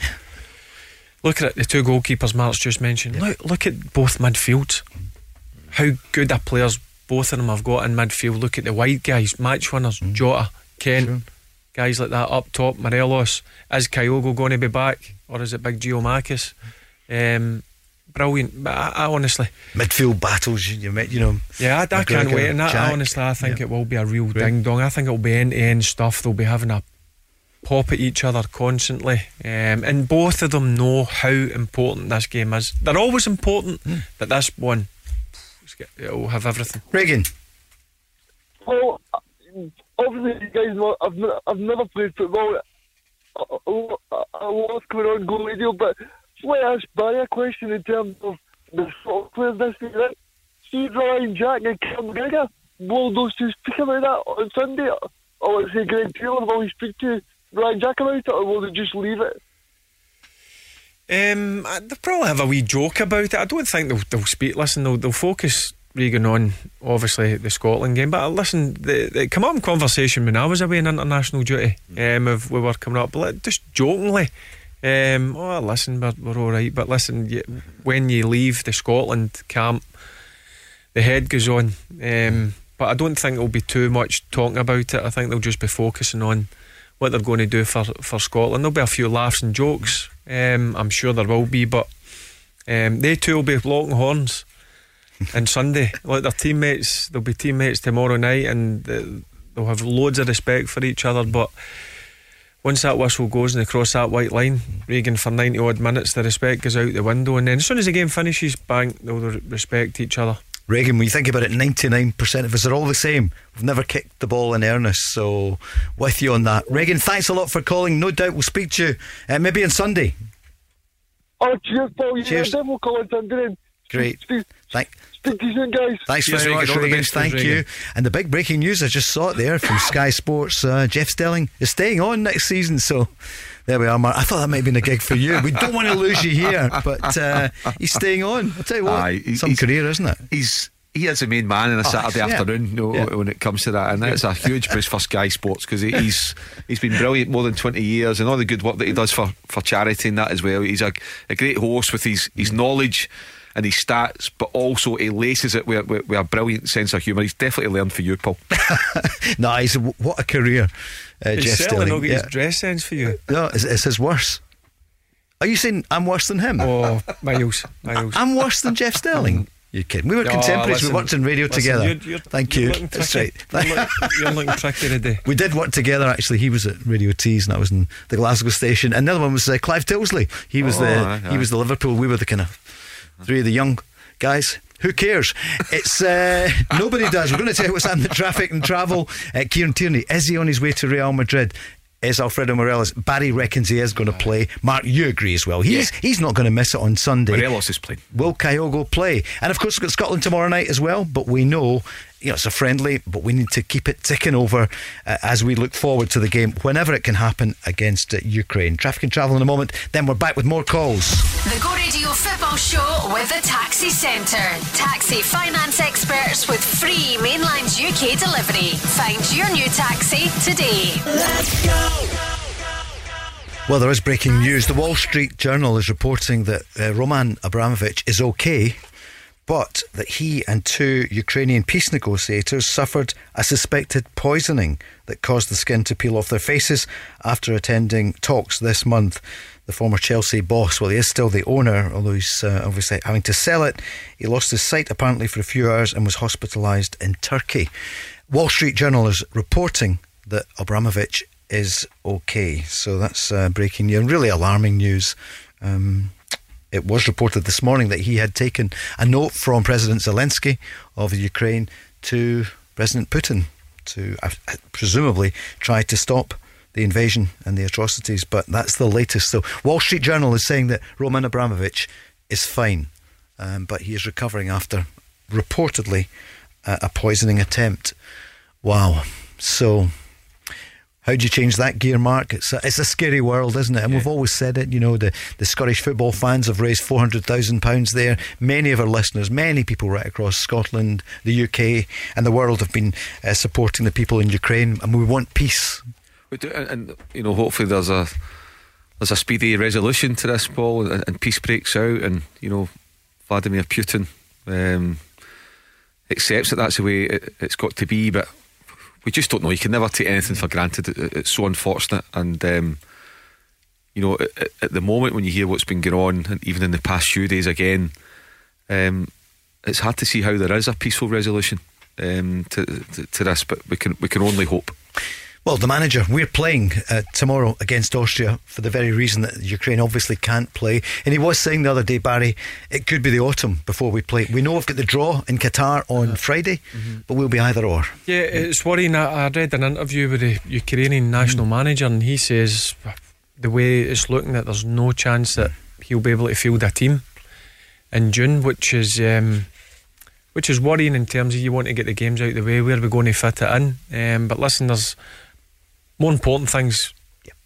Look at it, the two goalkeepers Mark's just mentioned. Look, look at both midfields. How good a players both of them have got in midfield. Look at the wide guys, match winners, mm. Jota, Kent, guys like that up top. Morelos is Kyogo going to be back, or is it Big Giakoumakis? Um, brilliant. But I, I honestly, midfield battles. You met, you know. yeah, I, I can't McGregor, wait. And I, Jack. I honestly, I think Yeah. it will be a real ding dong. I think it will be end to end stuff. They'll be having a pop at each other constantly. Um, and both of them know how important this game is. They're always important, Hmm. but this one, it's got- it'll have everything. Reagan, Well, obviously, you guys know I've, I've never played football. A, a, a, a lot's going on Go Radio, but to ask Barry a question in terms of the sort players this year. Right? See Ryan Jack and Cal McGregor, will those two speak about that on Sunday? Or let's say Greg Taylor, will he speak to Ryan Jack about it, or will they just leave it? Um, they'll probably have a wee joke about it. I don't think they'll, they'll speak. Listen, they'll, they'll focus Regan on obviously the Scotland game. But uh, listen, they, they come up in conversation when I was away in international duty. Um, if we were coming up, but like, just jokingly. Um, oh, listen, we're, we're all right. But listen, you, when you leave the Scotland camp, the head goes on. Um, but I don't think there'll be too much talking about it. I think they'll just be focusing on what they're going to do for for Scotland. There'll be a few laughs and jokes. Um, I'm sure there will be, but um, they too will be locking horns. (laughs) and Sunday, like their teammates, they'll be teammates tomorrow night, and uh, they'll have loads of respect for each other. But once that whistle goes and they cross that white line, Regan for 90 odd minutes, the respect goes out the window. And then as soon as the game finishes, bang, they'll respect each other. Regan, when you think about it, 99% of us are all the same. We've never kicked the ball in earnest, so with you on that. Regan, thanks a lot for calling. No doubt we'll speak to you uh, maybe on Sunday. Oh, cheers, Paul. Cheers. Yeah, we'll call on Sunday. Great. Thank, Speak to you soon, guys. Thanks Cheers, very much, All the Regan. best, Thank Regan. you. And the big breaking news, I just saw it there from (laughs) Sky Sports. Uh, Jeff Stelling is staying on next season, so there we are, Mark. I thought that might have been a gig for you. We don't want to lose you here, (laughs) but uh, he's staying on. I'll tell you what, Aye, he- some he's- career, isn't it? He's he is the main man on a Oh, Saturday yeah. afternoon you know, Yeah. when it comes to that, and that's a huge boost for Sky Sports because he's he's been brilliant more than twenty years, and all the good work that he does for, for charity and that as well. He's a, a great host with his his knowledge and his stats, but also he laces it with, with, with a brilliant sense of humour. He's definitely learned for you, Paul. (laughs) Nice. What a career, uh, He's Jeff certainly Stelling. not got his dress sense for you. No, it's, it's his worse. Are you saying I'm worse than him? Oh, Miles, Miles. I'm worse than Jeff Stelling. (laughs) You're kidding. We were Oh, contemporaries. listen, we worked in radio listen, together. you're- you're- Thank you're you. That's right. You're, look, you're looking tricky today. (laughs) We did work together actually. He was at Radio Tees and I was in the Glasgow station. And the other one was uh, Clive Tyldesley. He was Oh, the aye, he was the Liverpool. We were the kind of three of the young guys. Who cares? It's uh, (laughs) nobody does. We're going to tell you what's happening in traffic and travel. Uh, Kieran Tierney is he on his way to Real Madrid? Is Alfredo Morelos? Barry reckons he is going to play. Mark, you agree as well. He's he's not going to miss it on Sunday. Morelos is playing. Will Kyogo play? And of course, we've got Scotland tomorrow night as well. But we know, you know, it's a friendly, but we need to keep it ticking over uh, as we look forward to the game whenever it can happen against uh, Ukraine. Traffic and travel in a moment. Then we're back with more calls. The Go Radio Football Show with the Taxi Centre. Taxi finance experts with free Mainland UK delivery. Find your new taxi today. Let's go. Well, there is breaking news. The Wall Street Journal is reporting that uh, Roman Abramovich is okay, but that he and two Ukrainian peace negotiators suffered a suspected poisoning that caused the skin to peel off their faces after attending talks this month. The former Chelsea boss, well, he is still the owner, although he's uh, obviously having to sell it. He lost his sight apparently for a few hours and was hospitalised in Turkey. Wall Street Journal is reporting that Abramovich is okay. So that's uh, breaking news, really alarming news. Um, it was reported this morning that he had taken a note from President Zelensky of Ukraine to President Putin to uh, presumably try to stop the invasion and the atrocities. But that's the latest. So, Wall Street Journal is saying that Roman Abramovich is fine, um, but he is recovering after reportedly uh, a poisoning attempt. Wow. So, how do you change that gear, Mark? It's a, it's a scary world, isn't it? And we've always said it. You know, the, the Scottish football fans have raised four hundred thousand pounds there. Many of our listeners, many people right across Scotland, the UK, and the world have been uh, supporting the people in Ukraine, and we want peace. We do, and, and you know, hopefully there's a there's a speedy resolution to this, Paul, and, and peace breaks out, and you know, Vladimir Putin um, accepts that that's the way it, it's got to be, but we just don't know. You can never take anything for granted. It's so unfortunate, and um, you know, at, at the moment when you hear what's been going on, and even in the past few days again, um, it's hard to see how there is a peaceful resolution um, to, to to this, but we can we can only hope. Well, the manager, we're playing uh, tomorrow against Austria for the very reason that Ukraine obviously can't play. And he was saying the other day, Barry, it could be the autumn before we play. We know we've got the draw in Qatar on Friday, but we'll be either or. Yeah, it's worrying. I I read an interview with the Ukrainian national manager, and he says the way it's looking that there's no chance that he'll be able to field a team in June, which is um, which is worrying in terms of you want to get the games out of the way. Where are we going to fit it in? Um, but listen, there's more important things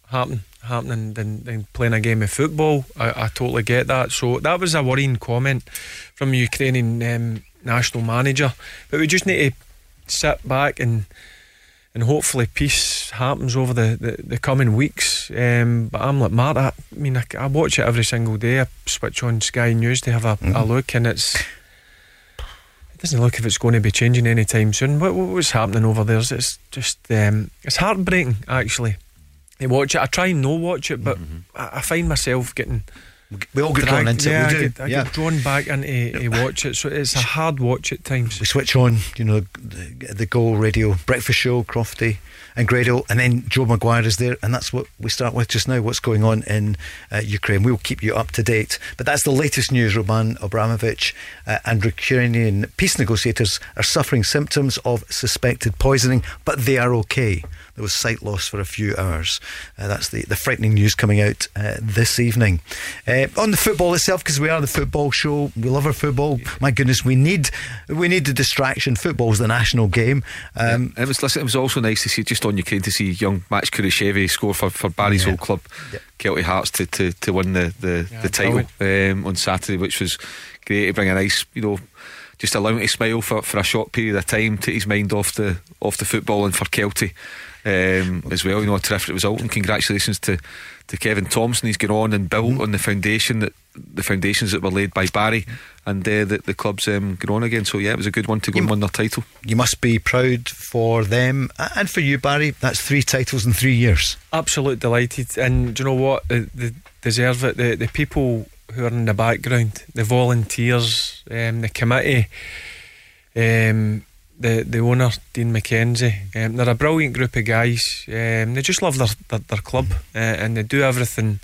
happen happening than, than playing a game of football. I, I totally get that. So that was a worrying comment from the Ukrainian um, national manager. But we just need to sit back and and hopefully peace happens over the, the, the coming weeks. Um, but I'm like Mark. I, I mean, I, I watch it every single day. I switch on Sky News to have a, a look, and it's it doesn't look if it's going to be changing anytime soon. What, what what's happening over there? Is It's just um, it's heartbreaking actually. I watch it. I try and no watch it, but I, I find myself getting. We all get drawn into yeah, it. I get, I yeah. get drawn back into to watch it, so it's a hard watch at times. we switch on, you know, the, the Go Radio Breakfast Show, Crofty and and then Joe Maguire is there, and that's what we start with just now. What's going on in uh, Ukraine? We'll keep you up to date. But that's the latest news. Roman Abramovich uh, and Ukrainian peace negotiators are suffering symptoms of suspected poisoning, but they are okay. There was sight loss for a few hours. Uh, that's the, the frightening news coming out uh, this evening. Uh, on the football itself, because we are the football show, we love our football. My goodness, we need we need the distraction. Football's the national game. Um, it was listen, it was also nice to see just on Ukraine to see young Max Kucheriavyi score for, for Barry's Yeah. old club, Yeah. Kelty Hearts, to, to, to win the the, Yeah, the title um, on Saturday, which was great to bring a nice, you know, just allow him to smile for, for a short period of time, take his mind off the off the football, and for Kelty um, as well. You know, a terrific result, and congratulations to, to Kevin Thomson. He's gone on and built on the foundation that the foundations that were laid by Barry, and uh, the the club's um, gone on again. So yeah, it was a good one to go and win their title. you must be proud for them and for you, Barry. That's three titles in three years. Absolute delighted, and do you know what? They, they deserve it. The the people who are in the background, the volunteers, um, the committee, um, the the owner Dean McKenzie. Um, they're a brilliant group of guys. Um, they just love their their, their club, uh, and they do everything.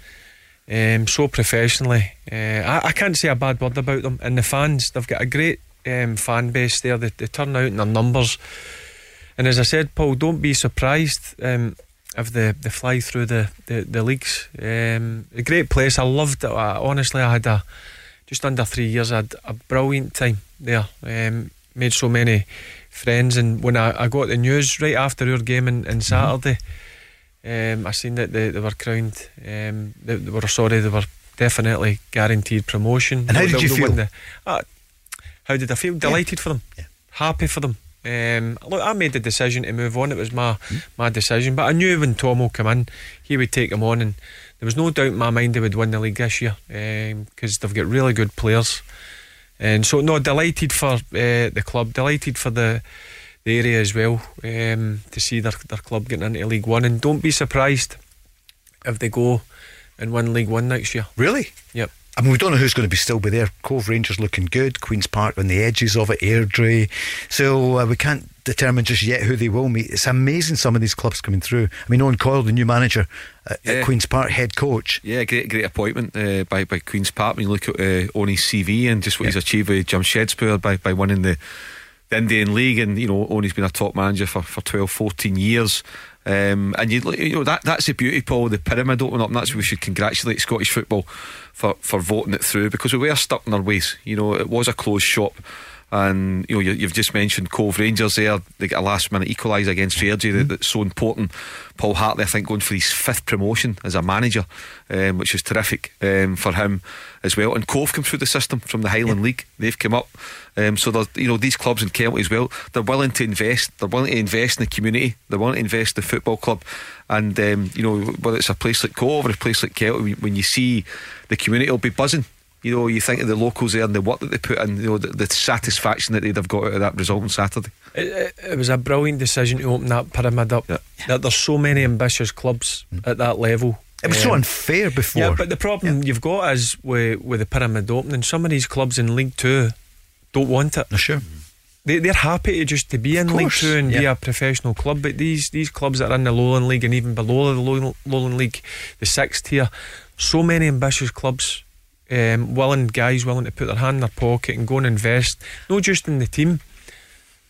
Um, so professionally, uh, I, I can't say a bad word about them. And the fans, they've got a great um, fan base there. They, they turn out in their numbers. And as I said, Paul, don't be surprised um, if they, they fly through the, the, the leagues. Um, a great place. I loved it. I, honestly, I had a just under three years. I had a brilliant time there. Um, made so many friends. And when I, I got the news right after our game on, on Saturday, um, I seen that they, they were crowned. Um, they, they were sorry, they were definitely guaranteed promotion. And how did you feel? the- Ah, how did I feel? Delighted for them. Yeah. Happy for them. Um, look, I made the decision to move on. It was my my decision, but I knew when Tom will come in, he would take him on, and there was no doubt in my mind they would win the league this year because they've got really good players. And so, no, delighted for uh, the club, delighted for the the area as well um, to see their their club getting into League One, and don't be surprised if they go and win League One next year. Really? Yep. I mean, we don't know who's going to be still be there. Cove Rangers looking good. Queen's Park on the edges of it. Airdrie. So uh, we can't determine just yet who they will meet. It's amazing some of these clubs coming through. I mean, Owen Coyle, the new manager at, Yeah. at Queen's Park, head coach. Yeah, great, great appointment uh, by by Queens Park. When you look at uh, Oni's CV and just what he's achieved with Jamshedpur by by winning the, the Indian League, and you know Oni's been a top manager for, for 12, 14 years. Um, and you, you know that that's the beauty, Paul. The pyramid opening up, and that's where we should congratulate Scottish football for for voting it through because we were stuck in our ways. You know, it was a closed shop. And you know you, you've just mentioned Cove Rangers there. They got a last minute equaliser against Fairgie that, that's so important. Paul Hartley, I think, going for his fifth promotion as a manager, um, which is terrific um, for him as well. And Cove come through the system from the Highland League. They've come up, um, so you know these clubs in Kelty as well. They're willing to invest. They're willing to invest in the community. They're willing to invest in the football club. And um, you know whether it's a place like Cove or a place like Kelty, when- when you see the community will be buzzing. You know, you think of the locals there and the work that they put in, you know, the, the satisfaction that they'd have got out of that result on Saturday. It, it, it was a brilliant decision to open that pyramid up. Yeah. That there's so many ambitious clubs at that level. It was so Um, unfair before. Yeah, but the problem you've got is with with the pyramid opening. Some of these clubs in League Two don't want it. No, sure. They, they're happy to just to be in League Two and be a professional club. But these these clubs that are in the Lowland League and even below the Low- Lowland League, the sixth tier, so many ambitious clubs, um, willing guys willing to put their hand in their pocket and go and invest, not just in the team,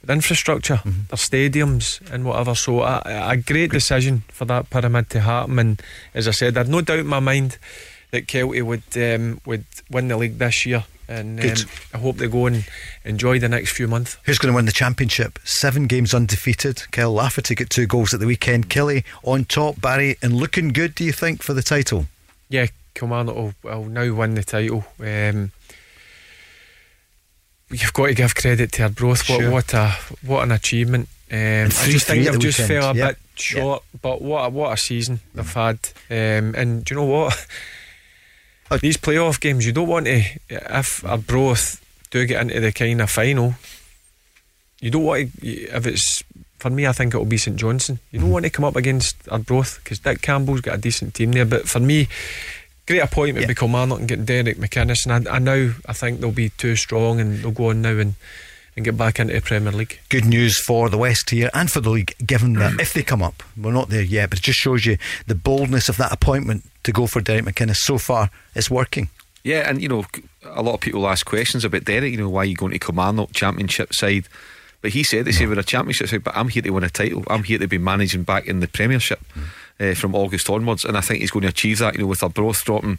but infrastructure, Mm-hmm. their stadiums and whatever. So a, a great decision for that pyramid to happen. And as I said, I'd no doubt in my mind that Kelty would um, would win the league this year. And um, I hope they go and enjoy the next few months. Who's going to win the championship? Seven games undefeated. Kyle Lafferty got two goals at the weekend. Kelly on top. Barry and looking good. Do you think for the title? yeah, Kilmarnock will, will now win the title. Um, you've got to give credit to Arbroath. What, Sure. what a what an achievement. Um, I just think they've just fell a Yeah. bit short. But what a, what a season they've had. Um, and do you know what? (laughs) These playoff games, you don't want to. If Arbroath do get into the kind of final, you don't want to. If it's for me, I think it'll be St Johnstone. You don't want to come up against Arbroath because Dick Campbell's got a decent team there. But for me, great appointment yeah. by Kilmarnock and getting Derek McInnes. And I, I now I think they'll be too strong and they'll go on now and and get back into the Premier League. Good news for the West here and for the league, given that if they come up, we're not there yet, but it just shows you the boldness of that appointment to go for Derek McInnes. So far, it's working. Yeah, and you know, a lot of people ask questions about Derek. You know, why are you going to Kilmarnock Championship side? But he said they say we're a championship side, but I'm here to win a title. I'm here to be managing back in the Premiership mm. Uh, from August onwards, and I think he's going to achieve that. You know, with Arbroath dropping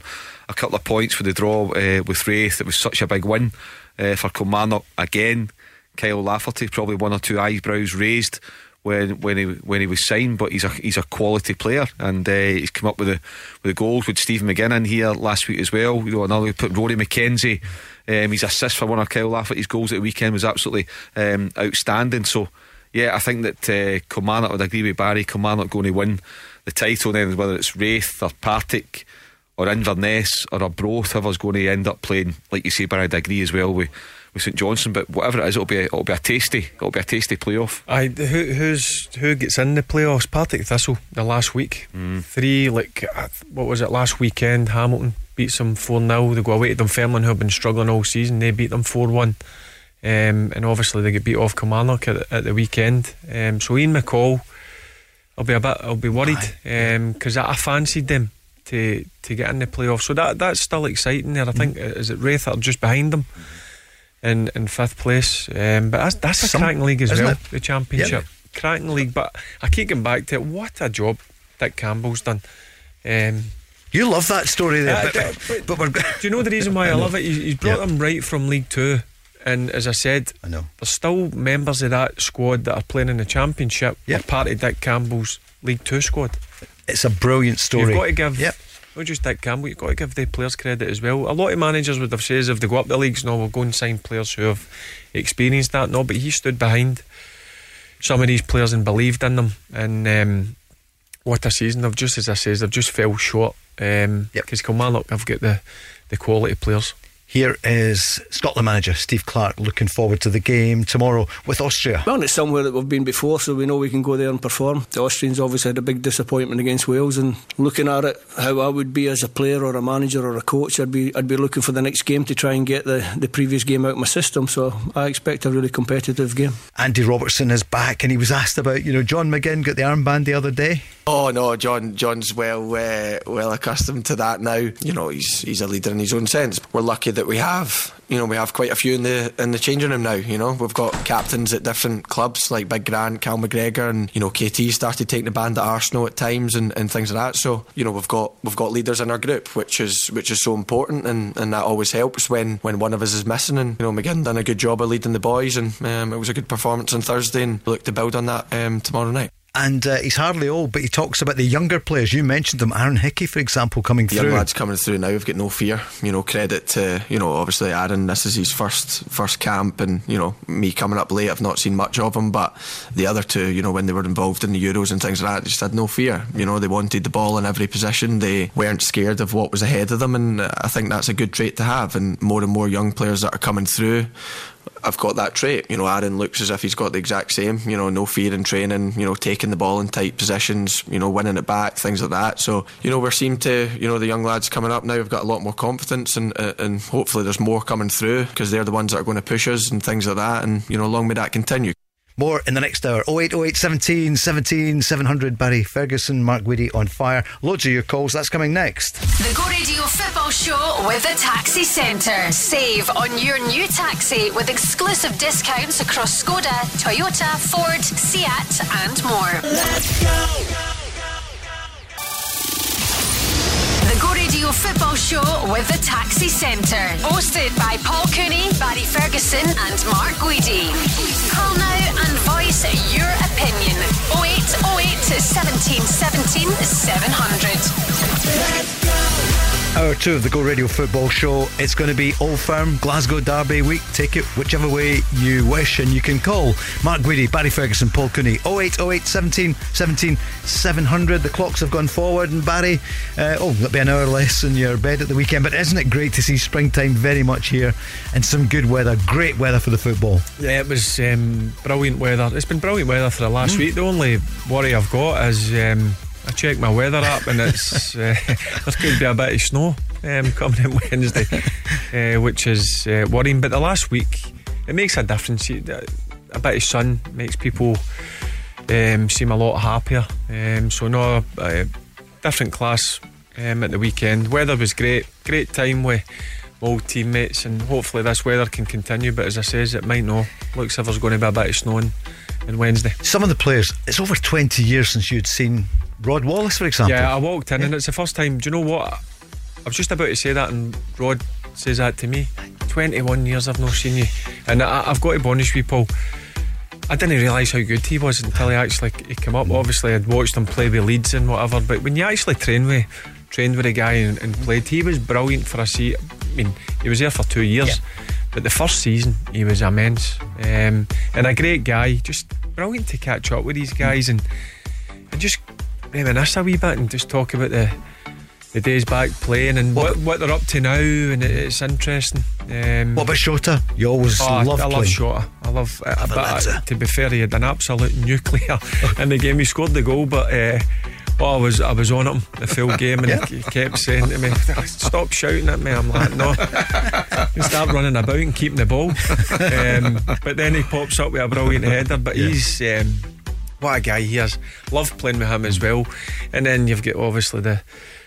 a couple of points for the draw uh, with Raith, it was such a big win uh, for Kilmarnock again. Kyle Lafferty, probably one or two eyebrows raised when when he when he was signed, but he's a he's a quality player, and uh, he's come up with the with the goals with Stephen McGinn here last week as well. You know, another put Rory McKenzie, um, his assist for one of Kyle Lafferty's goals at the weekend was absolutely um, outstanding. So yeah, I think that uh, Kilmarnock would agree with Barry. Kilmarnock going to win the title then, whether it's Raith or Partick or Inverness or Arbroath, whoever's going to end up playing, like you say, Barry, I'd agree as well with with St Johnstone. But whatever it is, it'll be a, it'll be a tasty it'll be a tasty playoff. Aye, who who's who gets in the playoffs? Partick Thistle the last week, mm. three like uh, what was it last weekend? Hamilton beats them four 0 They go away to Dunfermline, who have been struggling all season. They beat them four one. Um, and obviously they get beat off Kilmarnock at, at the weekend. Um, so Ian McCall, I'll be a bit, I'll be worried because um, I, I fancied them to to get in the playoffs. So that that's still exciting there. I mm. think is it Raith that are just behind them. Mm in, in fifth place. Um, but that's, that's a Some, cracking league as well, it? the Championship. Cracking league. But I keep going back to it. What a job Dick Campbell's done. Um, you love that story there, uh, but, but, but, do you know the reason (laughs) why I, I love it? He's, he's brought yep. them right from League Two, and as I said, I know there's still members of that squad that are playing in the Championship. Yep. part of Dick Campbell's League Two squad. It's a brilliant story. You've got to give yep not just Dick Campbell, you've got to give the players credit as well. A lot of managers would have said if they go up the leagues, no, we'll go and sign players who have experienced that. No, but he stood behind some of these players and believed in them. And um, what a season! They've just, as I says, they've just fell short. Because um, yep. Kilmarnock have got the, the quality players. Here is Scotland manager Steve Clarke looking forward to the game tomorrow with Austria. Well, it's somewhere that we've been before, so we know we can go there and perform. The Austrians obviously had a big disappointment against Wales, and looking at it, how I would be as a player or a manager or a coach, I'd be I'd be looking for the next game to try and get the, the previous game out of my system. So I expect a really competitive game. Andy Robertson is back, and he was asked about you know John McGinn got the armband the other day. Oh no, John John's well uh, well accustomed to that now. You know he's he's a leader in his own sense. We're lucky that we have you know we have quite a few in the in the changing room now. You know we've got captains at different clubs like Big Grant, Cal McGregor, and you know KT started taking the band at Arsenal at times and, and things like that. So you know we've got we've got leaders in our group, which is which is so important, and, and that always helps when when one of us is missing. And you know McGinn done a good job of leading the boys, and um, it was a good performance on Thursday, and look to build on that um, tomorrow night and uh, he's hardly old, but he talks about the younger players. You mentioned them, Aaron Hickey, for example, coming the through. Young lads coming through now. We've got no fear. You know, credit to you know obviously Aaron. This is his first first camp, and you know me coming up late. I've not seen much of him, but the other two, you know, when they were involved in the Euros and things like that, just had no fear. You know, they wanted the ball in every position. They weren't scared of what was ahead of them, and I think that's a good trait to have. And more and more young players that are coming through I've got that trait. You know, Aaron looks as if he's got the exact same. You know, no fear in training. You know, taking the ball in tight positions. You know, winning it back, things like that. So, you know, we're seeing to you know the young lads coming up now. We've got a lot more confidence, and uh, and hopefully there's more coming through because they're the ones that are going to push us and things like that. And you know, long may that continue. More in the next hour. 0808 17 17 700. Barry Ferguson, Mark Guidi on fire. Loads of your calls. That's coming next. The Go Radio Football Show with the Taxi Centre. Save on your new taxi with exclusive discounts across Skoda, Toyota, Ford, Seat, and more. Let's go. Go Radio Football Show with the Taxi Centre. Hosted by Paul Cooney, Barry Ferguson, and Mark Guidi. Call now and voice your opinion. 0808 1717 700. Hour two of the Go Radio Football Show. It's going to be Old Firm, Glasgow Derby week. Take it whichever way you wish, and you can call Mark Guidi, Barry Ferguson, Paul Cooney 0808 17 17 700. The clocks have gone forward, and Barry, uh, oh, that'll be an hour less in your bed at the weekend. But isn't it great to see springtime very much here and some good weather? Great weather for the football. Yeah, it was um, brilliant weather. It's been brilliant weather for the last Mm. week. The only worry I've got is um, I checked my weather app and it's (laughs) uh, there could be a bit of snow um, (laughs) coming in Wednesday, uh, which is uh, worrying. But the last week, it makes a difference. A bit of sun makes people um, seem a lot happier. Um, so no, uh, different class um, at the weekend. Weather was great, great time with old teammates, and hopefully this weather can continue. But as I says, it might not. Looks like there's going to be a bit of snow on, on Wednesday. Some of the players, it's over 20 years since you'd seen Rod Wallace, for example. Yeah, I walked in and it's the first time. Do you know what? I was just about to say that, and Rod says that to me. 21 years I've not seen you, and I, I've got to be honest with you, Paul. I didn't realise how good he was until he actually he came up. Obviously, I'd watched him play with Leeds and whatever, but when you actually train with trained with a guy and, and played, he was brilliant for a seat. I mean, he was there for two years, but the first season he was immense um, and a great guy. Just brilliant to catch up with these guys and and just reminisce a wee bit and just talk about the the days back playing and what, what they're up to now, and it, it's interesting. Um, What about Shota? You always Oh, I, loved I love playing. Shota. I love. Uh, a but uh, to be fair, he had an absolute (laughs) nuclear (laughs) in the game. He scored the goal, but uh, oh, I was I was on him the full (laughs) game, and he, he kept saying to me, "Stop shouting at me." I'm like, "No." start running about and keeping the ball. Um, but then he pops up with a brilliant header. But he's um, what a guy he is. Love playing with him as well. And then you've got obviously the.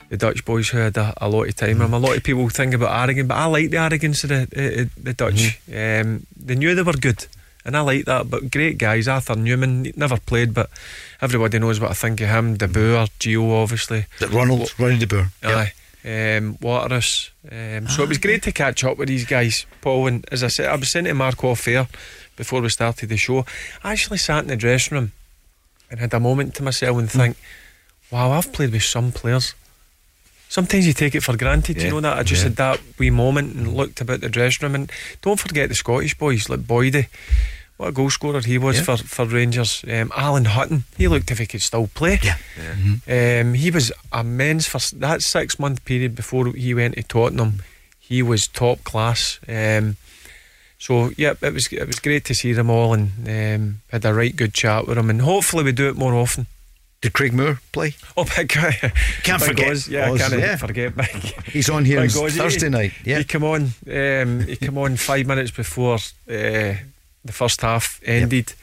The Dutch boys who had a, a lot of time. Um, a lot of people think about arrogant, but I like the arrogance of the uh, the Dutch. Um, they knew they were good, and I like that. But great guys, Arthur Numan never played, but everybody knows what I think of him. De Boer, Gio, obviously. Ronald, Ronnie De Boer. Aye. Um, Waterus. Um, so it was great to catch up with these guys, Paul. And as I said, I was saying to Mark off air before we started the show. I actually sat in the dressing room and had a moment to myself and think, wow, I've played with some players. Sometimes you take it for granted, you know that. I just had that wee moment and looked about the dressing room. And don't forget the Scottish boys like Boydie. What a goal scorer he was Yeah. for, for Rangers. Um, Alan Hutton, he looked if he could still play. Yeah. Um, he was immense for that six month period before he went to Tottenham. He was top class. Um, so yeah, it was it was great to see them all and um, had a right good chat with them. And hopefully we do it more often. Did Craig Moore play? Oh, (laughs) big guy. Can't Big forget Oz, yeah, Oz, can't yeah. forget Big. (laughs) He's on here on Oz, he- Thursday night. Yeah. He come on. Um, he come on five minutes before uh, the first half ended.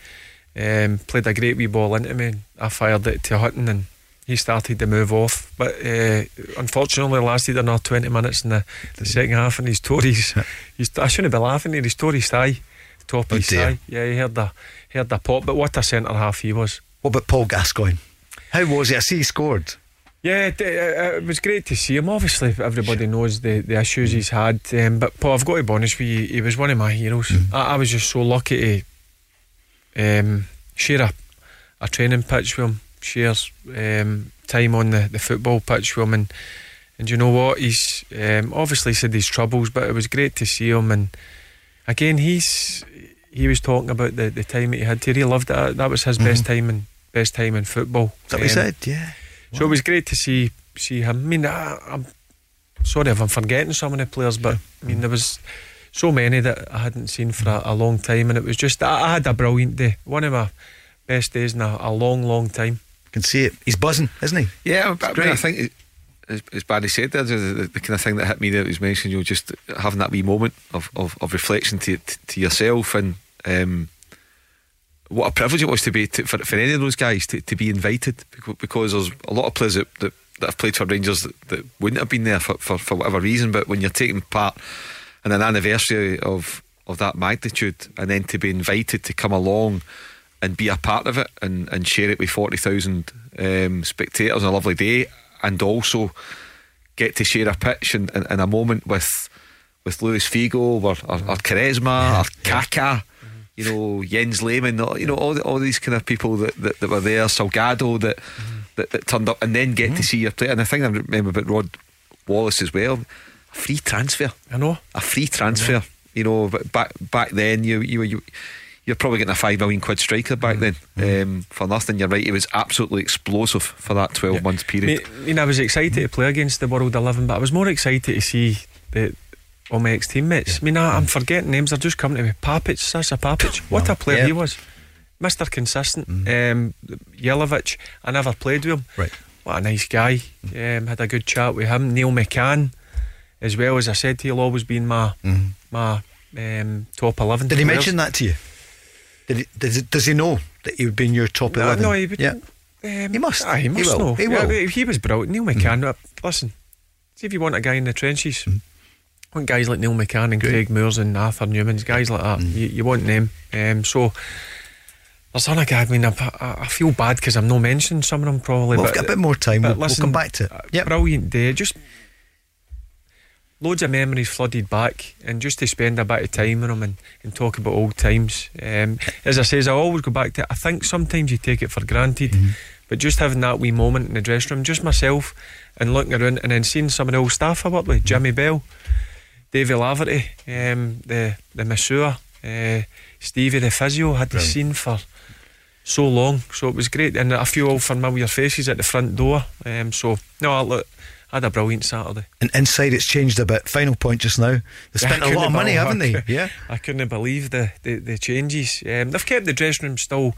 Um, played a great wee ball into me. And I fired it to Hutton and he started to move off. But uh, unfortunately, lasted another twenty minutes in the, the second half, and his Tories. (laughs) he's, I shouldn't be laughing here. His Tories thigh, top of Oh, his thigh. Yeah, he heard the heard the pop. But what a centre half he was. What about Paul Gascoigne? How was he? I see he scored. Yeah, it, it was great to see him. Obviously, everybody knows the, the issues he's had. Um, but Paul, I've got to be honest with you, he was one of my heroes. I, I was just so lucky to um, share a, a training pitch with him, share um, time on the, the football pitch with him, and and you know what? He's um, obviously said his troubles, but it was great to see him. And again, he's he was talking about the, the time that he had. He loved it. That was his best time in best time in football. That what he Um, said? Yeah. so it was great to see see him. I mean, I, I'm sorry if I'm forgetting some of the players, but I mean there was so many that I hadn't seen for a, a long time, and it was just I, I had a brilliant day. One of my best days in a, a long, long time. Can see it. He's buzzing, isn't he? Yeah, but I, mean, I think, it, as, as Barry said, there, the, the, the kind of thing that hit me that was mentioned, you know, just having that wee moment of, of, of reflection to, to, to yourself and um, what a privilege it was to be to, for, for any of those guys to, to be invited becau- because there's a lot of players that, that, that have played for Rangers that, that wouldn't have been there for, for, for whatever reason, but when you're taking part in an anniversary of, of that magnitude and then to be invited to come along and be a part of it and, and share it with 40,000 um, spectators on a lovely day and also get to share a pitch and, and, and a moment with with Luis Figo or, or, or Charisma or Kaka you know Jens Lehmann you know all, the, all these kind of people that, that, that were there Salgado that, that that turned up and then get to see your play and the thing I remember about Rod Wallace as well. A free transfer. I know. A free transfer. You know, but back back then you you you. You're probably getting a five million quid striker back then um, for nothing. You're right; he was absolutely explosive for that twelve month period. I mean, I was excited to play against the World 11, but I was more excited to see the all my ex teammates. I mean, I, I'm forgetting names, they're just coming to me. Papac, Sasa Papac. What a player Yeah. he was. Mr. Consistent. Um, Jelavic, I never played with him. Right. What a nice guy. Um, had a good chat with him. Neil McCann, as well as I said he'll always been my, my um, top 11. Did he mention that to you? Did he, does, does he know that he would be in your top No, 11? no, he would- yeah. Um, He must. ah, he He must will. know. He will. Mm. but he was brilliant. Neil McCann. uh, Listen, see if you want a guy in the trenches, Mm. want guys like Neil McCann and Craig Moores and Arthur Numan's guys like that. Mm. You, you want them. Um, so there's other guy. I mean, I, I feel bad because I'm not mentioning some of them probably. Well, but got a bit more time. but We'll, we'll come back to it. uh, Yep. Brilliant day. Just loads of memories flooded back, and just to spend a bit of time with them and, and talk about old times. Um, as I says, I always go back to. I think sometimes you take it for granted, Mm-hmm. but just having that wee moment in the dressing room, just myself, and looking around, and then seeing some of the old staff I worked with, Jimmy Bell, Davy Laverty, um, the the masseur, uh, Stevie the physio, had the scene for so long. So it was great, and a few old familiar faces at the front door. Um, so no, I look, had a brilliant Saturday. And inside, it's changed a bit. Final point just now. They spent a (laughs) lot of money, haven't they? Yeah. I couldn't believe the, the, the changes. Um, they've kept the dressing room still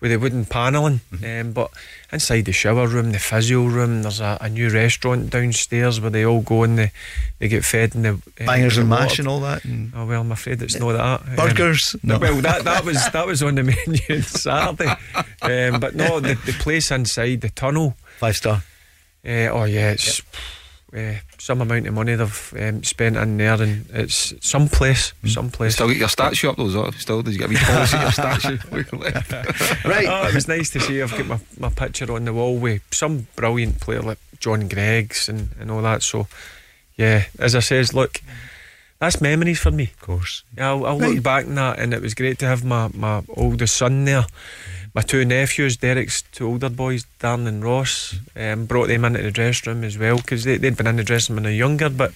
with the wooden panelling, Mm-hmm. um, but inside the shower room, the physio room, there's a, a new restaurant downstairs where they all go and they, they get fed in the um, Bangers and mash and all that. And Oh well, I'm afraid it's not that. Um, burgers. no. Well, that that (laughs) was that was on the menu on (laughs) Saturday, um, but no, the, the place inside the tunnel. Five star. Uh, oh yeah, it's uh, some amount of money they've um, spent in there, and it's some place, some place. Still get your statue up though? Still, did you get a wee (laughs) your statue? (laughs) (laughs) Right. Oh, it was nice to see. I've got my, my picture on the wall with some brilliant player like John Greigs and, and all that. So, yeah, as I says, look, that's memories for me. Of course. I'll, I'll Right. look back on that, and it was great to have my, my oldest son there. My two nephews, Derek's two older boys, Darren and Ross, um, brought them into the dressing room as well because they, they'd been in the dressing room when they were younger, but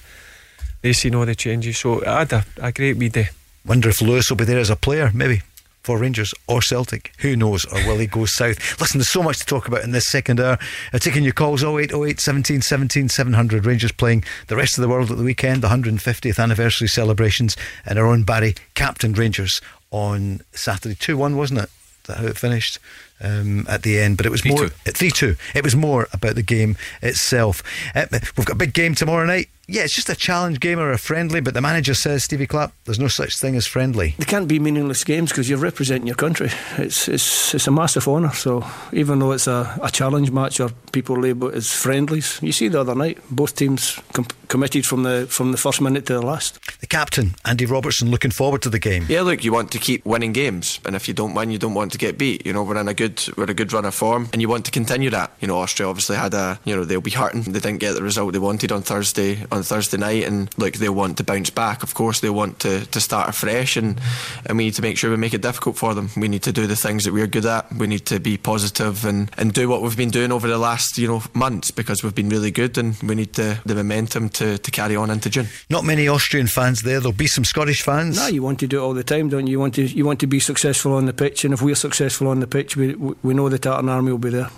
they've seen all the changes. So I had a, a great wee day. Wonder if Lewis will be there as a player, maybe for Rangers or Celtic. Who knows? Or will he go (laughs) south? Listen, there's so much to talk about in this second hour. Uh, taking your calls 0808 17 17 700. Rangers playing the rest of the world at the weekend, the 150th anniversary celebrations, and our own Barry captained Rangers on Saturday. 2 1, wasn't it? That how it finished um, at the end, but it was more 3-2. uh, three two. It was more about the game itself. Uh, we've got a big game tomorrow night. Yeah, it's just a challenge game or a friendly, but the manager says, Stevie Clarke, there's no such thing as friendly. They can't be meaningless games because you're representing your country. It's it's it's a massive honour. So even though it's a, a challenge match or people label it as friendlies, you see the other night both teams com- committed from the from the first minute to the last. The captain, Andy Robertson, looking forward to the game. Yeah, look, you want to keep winning games, and if you don't win, you don't want to get beat. You know, we're in a good we're a good run of form, and you want to continue that. You know, Austria obviously had a you know they'll be hurting. They didn't get the result they wanted on Thursday on Thursday night, and look, they'll want to bounce back. Of course, they want to, to start afresh, and and we need to make sure we make it difficult for them. We need to do the things that we're good at. We need to be positive and and do what we've been doing over the last you know months because we've been really good, and we need the the momentum to to carry on into June. Not many Austrian fans there. There'll be some Scottish fans. No, you want to do it all the time, don't you? You want to you want to be successful on the pitch, and if we're successful on the pitch, we we know the Tartan Army will be there.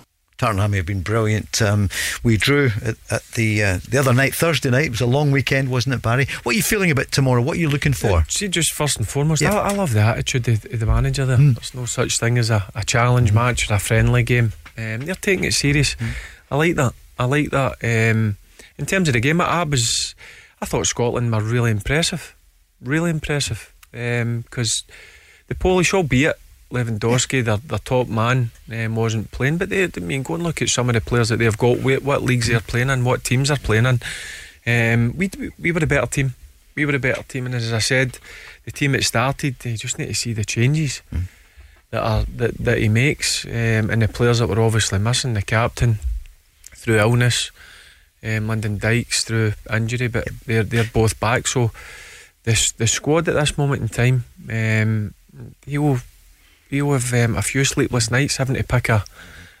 Army have been brilliant. Um, we drew at, at the uh, the other night, Thursday night. It was a long weekend, wasn't it, Barry? What are you feeling about tomorrow? What are you looking for? See, just first and foremost, Yeah. I, I love the attitude of, of the manager there. There's no such thing as a, a challenge match or a friendly game. Um, they're taking it serious. I like that. I like that. Um, in terms of the game, I, I was, I thought Scotland were really impressive, really impressive. Because the Polish, albeit Lewandowski, their, their top man, um, wasn't playing, but they, I mean, go and look at some of the players that they've got, what, what leagues they're playing in, what teams they're playing in. Um, we we were a better team. We were a better team, and as I said, the team that started, they just need to see the changes that are that, that he makes, um, and the players that were obviously missing. The captain through illness, um, Lyndon Dykes through injury, but they're they're both back. So this the squad at this moment in time, um, he will have um, a few sleepless nights having to pick a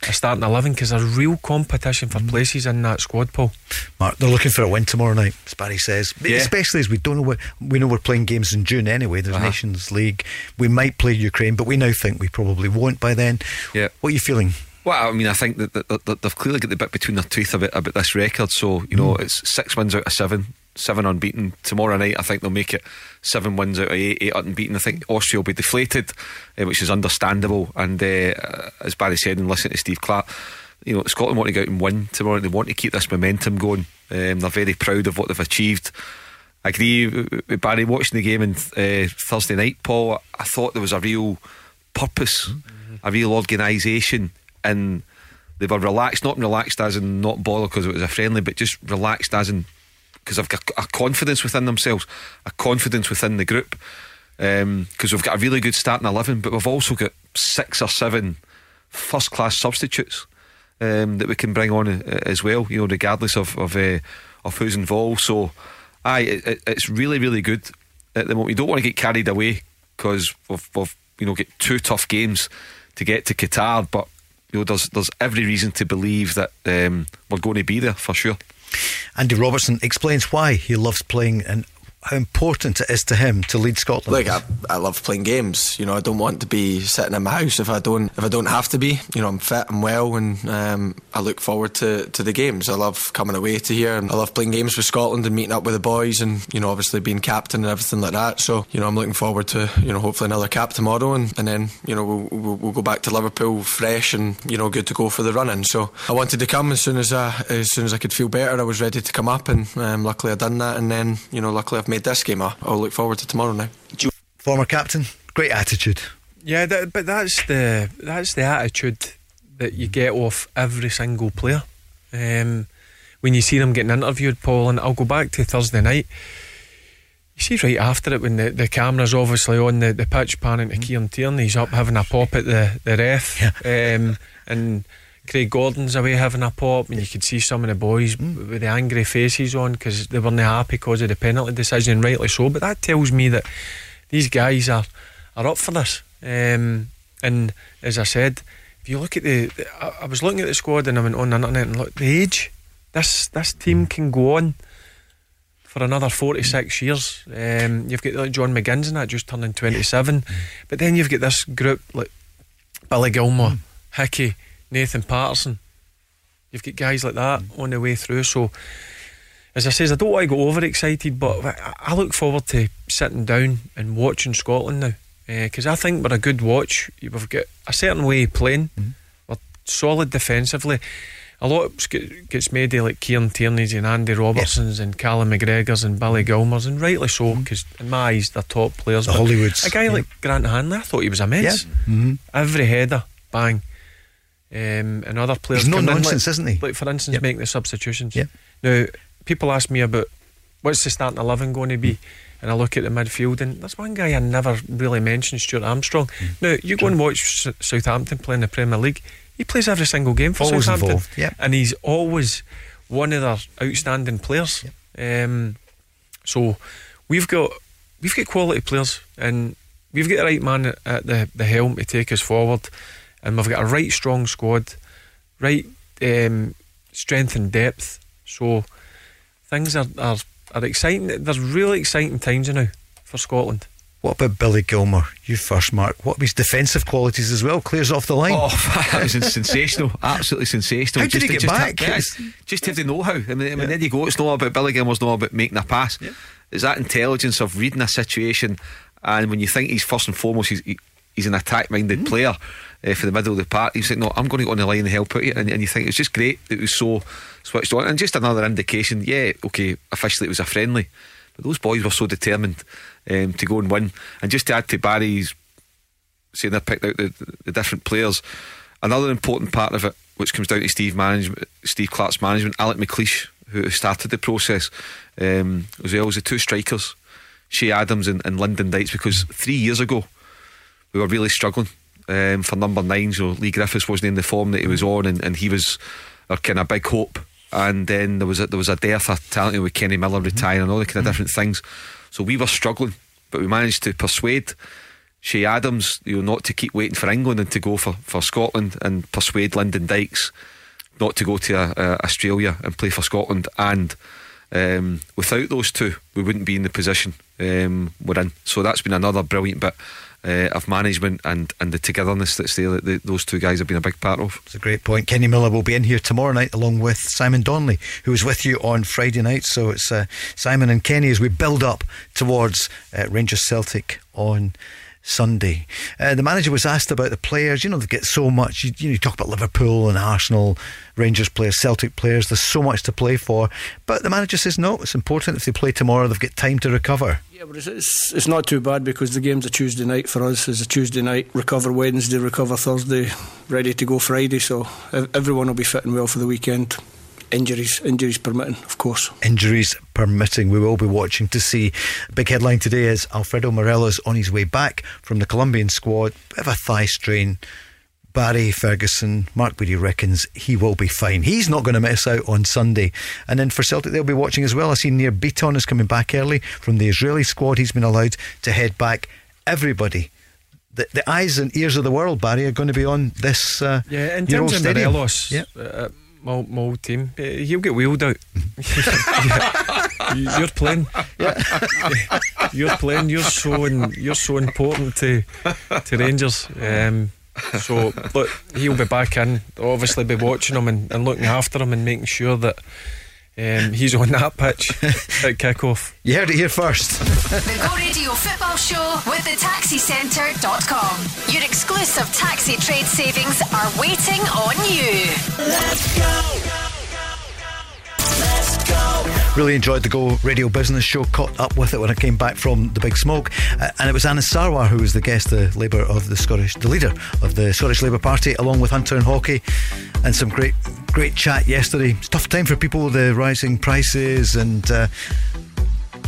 a starting 11 because there's real competition for places in that squad, Paul. Mark, they're looking for a win tomorrow night, as Barry says. Yeah. Especially as we don't know what we know we're playing games in June anyway. There's Uh-huh. Nations League. We might play Ukraine, but we now think we probably won't by then. Yeah. What are you feeling? Well, I mean, I think that, that, that they've clearly got the bit between their teeth about, about this record. So, you know, it's six wins out of seven, seven unbeaten. Tomorrow night, I think they'll make it seven wins out of eight, eight unbeaten. I think Austria will be deflated, uh, which is understandable. And uh, as Barry said, and listening to Steve Clarke, you know, Scotland want to go out and win tomorrow. They want to keep this momentum going. Um, they're very proud of what they've achieved. I agree with Barry watching the game on uh, Thursday night, Paul. I thought there was a real purpose, a real organisation, and they were relaxed, not relaxed as in not bother because it was a friendly, but just relaxed as in because they've got a confidence within themselves, a confidence within the group. Because we've got a really good starting 11, but we've also got six or seven first class substitutes um, that we can bring on uh, as well, you know, regardless of of, uh, of who's involved. So, aye, it, it, it's really, really good at the moment. We don't want to get carried away because we've, we've, you know, get two tough games to get to Qatar, but you know, there's there's every reason to believe that um, we're going to be there for sure. Andy Robertson explains why he loves playing and how important it is to him to lead Scotland. Like I, I love playing games. You know, I don't want to be sitting in my house if I don't if I don't have to be. You know, I'm fit, I'm well, and um, I look forward to, to the games. I love coming away to here, and I love playing games with Scotland and meeting up with the boys, and you know, obviously being captain and everything like that. So you know, I'm looking forward to you know hopefully another cap tomorrow, and, and then you know we'll, we'll, we'll go back to Liverpool fresh and you know good to go for the running. So I wanted to come as soon as I as soon as I could feel better. I was ready to come up, and um, luckily I done that, and then you know luckily I've made this game. I- I'll look forward to tomorrow now. Former captain, great attitude. Yeah, that, but that's the that's the attitude that you get off every single player. Um, when you see them getting interviewed, Paul, and I'll go back to Thursday night. You see right after it when the, the camera's obviously on the, the pitch panning to Kieran Tierney, he's up having a pop at the, the ref. Um, and Craig Gordon's away having a pop, and you could see some of the boys with the angry faces on because they weren't happy because of the penalty decision, rightly so. But that tells me that these guys are, are up for this. Um, and as I said, if you look at the, the I, I was looking at the squad and I went on the internet and look the age. This this team can go on for another forty six years. Um, you've got like John McGinn's and that just turning twenty seven, but then you've got this group like Billy Gilmour, Hickey, Nathan Patterson. You've got guys like that on the way through. So, as I says, I don't want to go overexcited, but I- look forward to sitting down and watching Scotland now eh, because I think we're a good watch. We've got a certain way of playing. Mm-hmm. We're solid defensively. A lot get- gets made of like Kieran Tierney's and Andy Robertsons and Callum McGregor's and Billy mm-hmm. Gilmour's, and rightly so mm-hmm. because in my eyes they're top players. The Hollywoods, A guy yeah. like Grant Hanley, I thought he was immense. Mm-hmm. Every header, bang. Um, and other players. He's no nonsense, like, isn't he? Like for instance, Yep. making the substitutions. Yep. Now, people ask me about what's the starting eleven going to be, and I look at the midfield, and there's one guy I never really mentioned, Stuart Armstrong. Hmm. Now, you go and watch S- Southampton play in the Premier League. He plays every single game for Always Southampton, involved, yep. and he's always one of their outstanding players. Um, so we've got we've got quality players, and we've got the right man at- at the the helm to take us forward, and we've got a right strong squad, right um, strength and depth. So things are, are are exciting. There's really exciting times now for Scotland. What about Billy Gilmour? You first, Mark. What about his defensive qualities as well? Clears off the line. Oh, (laughs) that was (laughs) sensational! Absolutely sensational. How did he to- get just back? Have, yeah, just have the know-how. I mean, I mean there you go. It's not about Billy Gilmour's not about making a pass. It's that intelligence of reading a situation, and when you think he's first and foremost, he's, he, he's an attack-minded Mm. player uh, for the middle of the park. He's like, no, I'm going to go on the line and help out you, and, and you think it's just great. That it was so switched on, and just another indication. Yeah, okay, officially it was a friendly, but those boys were so determined um, to go and win, and just to add to Barry's saying they picked out the, the different players. Another important part of it, which comes down to Steve management, Steve Clarke's management, Alec McLeish, who started the process, um, as well as the two strikers, Che Adams and, and Lyndon Dykes, because three years ago we were really struggling um, for number nine. So Leigh Griffiths wasn't in the form that he was on, and, and he was our kind of big hope. And then there was a, there was a dearth of talent with Kenny Miller retiring and all the kind of different things. So we were struggling, but we managed to persuade Che Adams, you know, not to keep waiting for England and to go for, for Scotland and persuade Lyndon Dykes not to go to uh, uh, Australia and play for Scotland. And um, without those two, we wouldn't be in the position um, we're in. So that's been another brilliant bit. Uh, of management and, and the togetherness that's there that the, those two guys have been a big part of. It's a great point. Kenny Miller will be in here tomorrow night along with Simon Donnelly, who was with you on Friday night. So it's uh, Simon and Kenny as we build up towards uh, Rangers Celtic on Sunday. Uh, the manager was asked about the players. You know, they get so much. You, you, know, you talk about Liverpool and Arsenal, Rangers players, Celtic players. There's so much to play for. But the manager says no. It's important if they play tomorrow, they've got time to recover. Yeah, but it's, it's, it's not too bad because the game's a Tuesday night for us. It's a Tuesday night. Recover Wednesday, recover Thursday, ready to go Friday. So everyone will be fitting well for the weekend injuries injuries permitting, of course. Injuries permitting, we will be watching to see. Big headline today is Alfredo Morelos on his way back from the Colombian squad. Bit of a thigh strain. Barry Ferguson, Mark Beattie reckons he will be fine. He's not going to miss out on Sunday. And then for Celtic, they'll be watching as well. I see Nir Bitton is coming back early from the Israeli squad. He's been allowed to head back. Everybody the, the eyes and ears of the world, Barry, are going to be on this. Uh, yeah, in terms of Morelos, yeah. Uh, my, my old team. He'll get wheeled out. (laughs) you're playing. You're playing. You're so in, you're so important to to Rangers. Um, so look, he'll be back in. Obviously, be watching him and, and looking after him and making sure that um, he's on that pitch (laughs) at kick-off. You heard it here first. the Go Radio Football Show with the TaxiCentre.com. Your exclusive taxi trade savings are waiting on you. Let's go. Really enjoyed the Go Radio Business Show. Caught up with it when I came back from the Big Smoke, uh, and it was Anas Sarwar who was the guest, the Labour of the Scottish, the leader of the Scottish Labour Party, along with Hunter and Hockey, and some great, great chat yesterday. It's tough time for people with the rising prices and. Uh,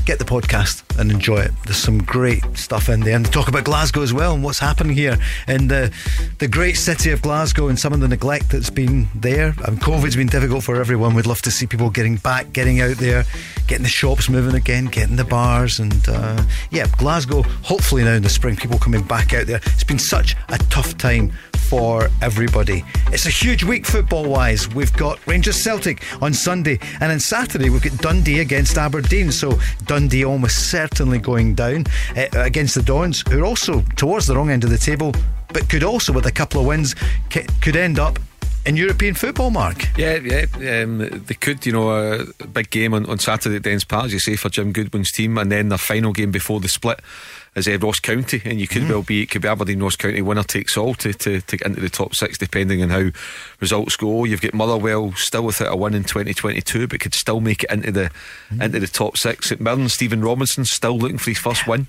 get the podcast and enjoy it. There's some great stuff in there. And talk about Glasgow as well and what's happening here in the the great city of Glasgow and some of the neglect that's been there. And COVID's been difficult for everyone. We'd love to see people getting back, getting out there, getting the shops moving again, getting the bars. And uh, yeah, Glasgow, hopefully now in the spring, people coming back out there. It's been such a tough time for everybody. It's a huge week football wise. We've got Rangers Celtic on Sunday, and on Saturday we've got Dundee against Aberdeen. So Dundee almost certainly going down uh, against the Dons, who are also towards the wrong end of the table, but could also, with a couple of wins, could end up in European football, Mark. Yeah, yeah, um, they could. You know, a big game on, on Saturday at Dens Park, as you say, for Jim Goodwin's team, and then their final game before the split is uh, Ross County, and you could mm. well be it could be Aberdeen Ross County winner takes all to, to, to get into the top six, depending on how results go. You've got Motherwell still without a win in 2022, but could still make it into the mm. into the top six. St Mirren, Stephen Robinson still looking for his first win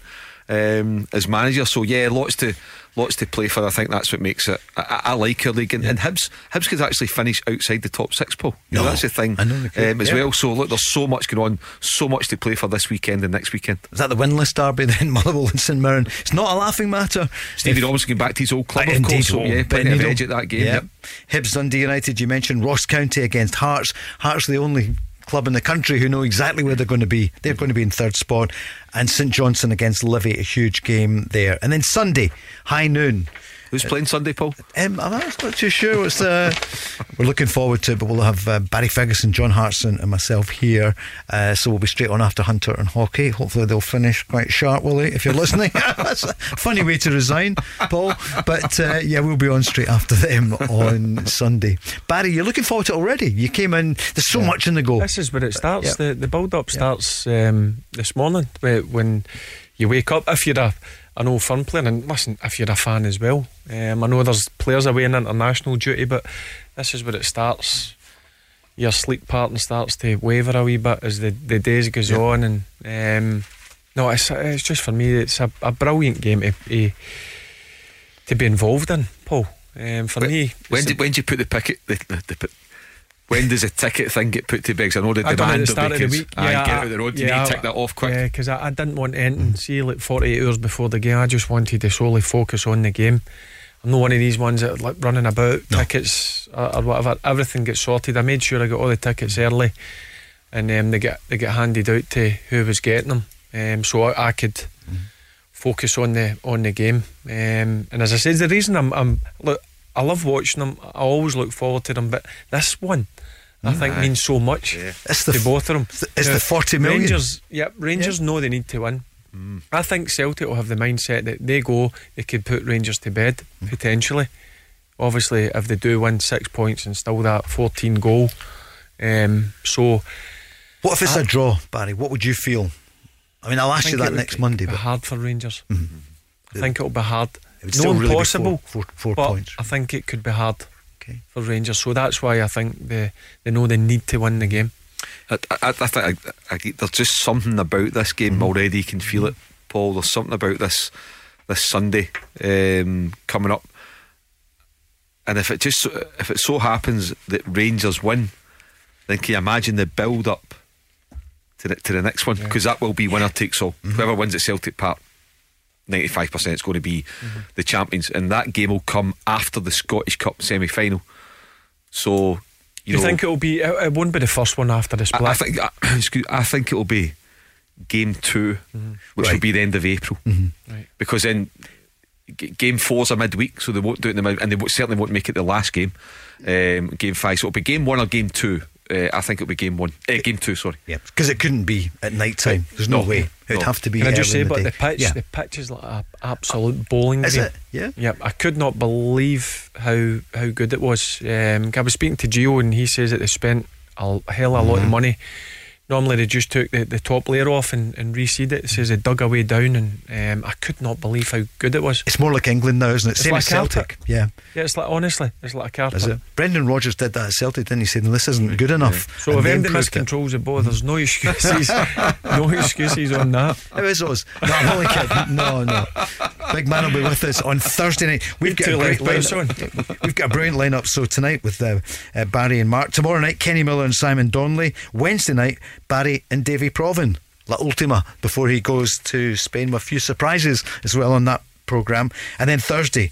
um, as manager. So yeah, lots to lots to play for. I think that's what makes it. I, I like our league, and, yeah. and Hibs Hibs could actually finish outside the top six, Paul. You no, know, that's the thing um, as yeah. well. So look, there's so much going on, so much to play for this weekend and next weekend. Is that the winless derby then, (laughs) Motherwell and St Mirren? It's not a laughing matter. Stevie Robinson getting back to his old club, of course. So yeah, plenty of edge at that game. Yeah. Yep. Hibs Dundee United. You mentioned Ross County against Hearts. Hearts the only club in the country who know exactly where they're going to be. They're going to be in third spot. And St Johnstone against Livy, a huge game there. And then Sunday, high noon. Who's playing Sunday, Paul? Um, I'm not too sure. What's, uh, (laughs) we're looking forward to it, but we'll have uh, Barry Ferguson, John Hartson, and myself here. Uh, so we'll be straight on after Hunter and Hockey. Hopefully they'll finish quite sharp, will they? If you're listening, (laughs) that's a funny way to resign, Paul. But uh, yeah, we'll be on straight after them on Sunday. Barry, you're looking forward to it already. You came in. There's so yeah. much in the go. This is where it starts. Yeah. The the build up starts um, this morning when you wake up. If you're a an old firm player. And listen, if you're a fan as well, um, I know there's players away in international duty, but this is where it starts. Your sleep pattern starts to waver a wee bit as the, the days goes yep. on, and um, no, it's it's just for me, it's a, a brilliant game to, to, to be involved in, Paul. Um, for when, me, when did when did you put the picket the, the, the, when does a ticket thing get put to begs? I know the I demand will be because yeah, I get out of the road. You yeah, need to tick that off quick. Yeah, because I, I, didn't want anything. See, like 48 hours before the game, I just wanted to solely focus on the game. I'm not one of these ones that like running about no. tickets or, or, whatever. Everything gets sorted. I made sure I got all the tickets early, and um, they get they get handed out to who was getting them, um, so I, I could. Mm focus on the on the game. Um, and as I said, the reason I'm, I'm look, I love watching them. I always look forward to them, but this one. I think means so much It's the to both of them. it's the 40 million. Rangers, yep, Rangers know they need to win. Mm. I think Celtic will have the mindset that they go, they could put Rangers to bed mm. potentially. Obviously, if they do win six points and still that 14 goal, um, so What if it's a draw, Barry? What would you feel? I mean, I'll ask you think it that would next Monday, be but hard for Rangers. Mm-hmm. I think it'll be hard. It would no still really be impossible, four- four- four but points. I think it could be hard Okay. for Rangers. So that's why I think they they know they need to win the game. I, I, I think I, I, there's just something about this game Mm-hmm. already. You can feel it, Paul. There's something about this this Sunday um, coming up, and if it just if it so happens that Rangers win, then can you imagine the build up to the, to the next one? Because that will be winner takes all. Mm-hmm. Whoever wins at Celtic Park. 95% is going to be mm-hmm. the champions, and that game will come after the Scottish Cup semi final. So, You, you, know, think it'll be? It, it won't be the first one after the split. I, I think I, uh, (coughs) excuse, I think it'll be game 2 mm-hmm. which will be the end of April, mm-hmm. Right. because then g- game four's a midweek, so they won't do it in the mid, and they certainly won't make it the last game. Um, game five, so it'll be game one or game two. Uh, I think it'll be game one, uh, game two. Sorry. Yeah, because it couldn't be at night time. There's no, No, way. It'd no. have to be. Can I just say, in but the, the pitch, Yeah. the pitch is like an absolute bowling Is green. it? Yeah. Yep, I could not believe how how good it was. Um, I was speaking to Gio and he says that they spent a hell of a lot Mm-hmm. of money. Normally they just took the, the top layer off and, and reseed it. It says they dug away down and um, I could not believe how good it was. It's more like England now, isn't it? It's Same like as Celtic. Celtic. Yeah. Yeah, it's like honestly, it's like a carpet. Is it? Brendan Rodgers did that at Celtic, didn't he? Said this isn't good enough. So And if they anything it. miscontrols the ball, there's no excuses. (laughs) no excuses on that. It was us. No, I'm only kidding. No, no. Big man will be with us on Thursday night. We've got, a Too great late, lineup. We've got a brilliant lineup. So tonight with uh, uh, Barry and Mark. Tomorrow night, Kenny Miller and Simon Donnelly. Wednesday night, Barry and Davie Provan. La Ultima before he goes to Spain with a few surprises as well on that programme. And then Thursday,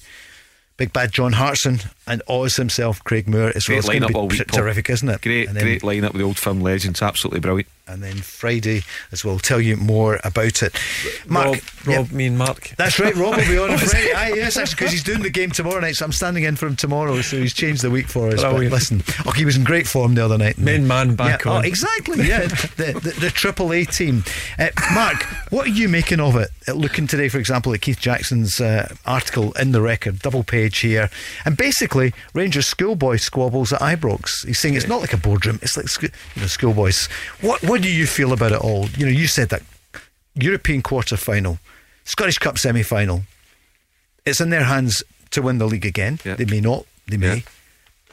Big Bad John Hartson and Oz himself, Craig Moore as well. Great It's gonna lineup be all week. t- Paul. terrific, isn't it? Great, And then- great lineup with the old firm legends. Absolutely brilliant. And then Friday as well. Tell you more about it. Mark, Rob, yeah. Rob me and Mark. That's right, Rob will be on (laughs) Friday. Aye, yes, actually, because he's doing the game tomorrow night, so I'm standing in for him tomorrow. So he's changed the week for us. But listen, oh, he was in great form the other night. Main man back yeah, on. Oh, exactly. Yeah, the, the the Triple A team. Uh, Mark, what are you making of it? Uh, Looking today, for example, at Keith Jackson's uh, article in the record, double page here, and basically Rangers schoolboy squabbles at Ibrox. He's saying it's not like a boardroom; it's like you know schoolboys. What what do you feel about it all? You know, you said that European quarter final, Scottish Cup semi final. It's in their hands to win the league again. Yeah. They may not. They may. Yeah.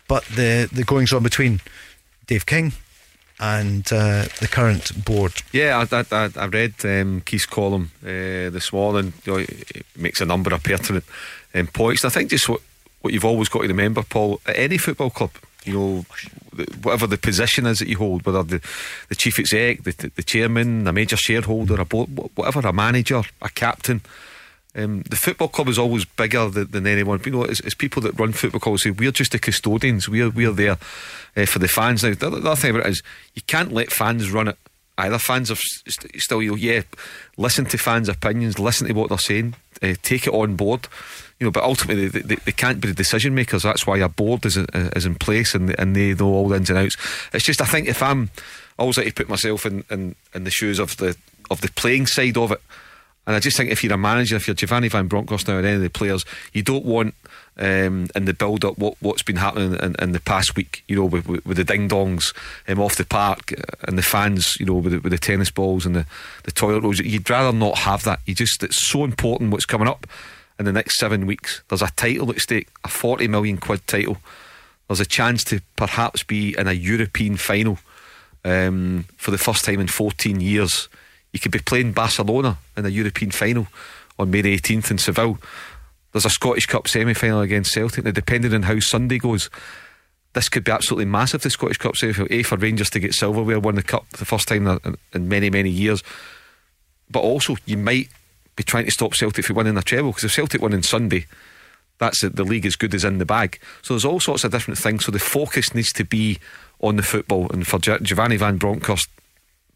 But the the goings on between Dave King and uh, the current board. Yeah, I, I, I, I read um, Keith's column uh, this morning. You know, it makes a number of pertinent um, points. And I think just what, what you've always got to remember, Paul, at any football club, you know, whatever the position is that you hold, whether the, the chief exec, the, the chairman, a major shareholder, a board, whatever, a manager, a captain. Um, the football club is always bigger than, than anyone. You know, it's, it's people that run football clubs say we're just the custodians. We're we're there uh, for the fans. Now, the other, the other thing about it is you can't let fans run it. Either fans are st- still, you know, yeah, listen to fans' opinions, listen to what they're saying, uh, take it on board. You know, but ultimately they, they, they can't be the decision makers. That's why a board is is in place and and they know all the ins and outs. It's just I think if I'm always like to put myself in, in, in the shoes of the of the playing side of it. And I just think if you're a manager, if you're Giovanni Van Bronckhorst now, or any of the players, you don't want um, in the build up what, what's been happening in, in the past week, you know, with, with, with the ding dongs um, off the park uh, and the fans, you know, with the, with the tennis balls and the, the toilet rolls. You'd rather not have that. You just, it's so important what's coming up in the next seven weeks. There's a title at stake, a 40 million quid title. There's a chance to perhaps be in a European final um, for the first time in 14 years. You could be playing Barcelona in a European final on May the 18th in Seville. There's a Scottish Cup semi final against Celtic. Now, depending on how Sunday goes, this could be absolutely massive. The Scottish Cup semi final, A, for Rangers to get silverware, won the Cup for the first time in many, many years. But also, you might be trying to stop Celtic from winning a treble because if Celtic win on Sunday, that's. The league as good as in the bag. So there's all sorts of different things. So the focus needs to be on the football. And for Gi- Giovanni Van Bronckhorst,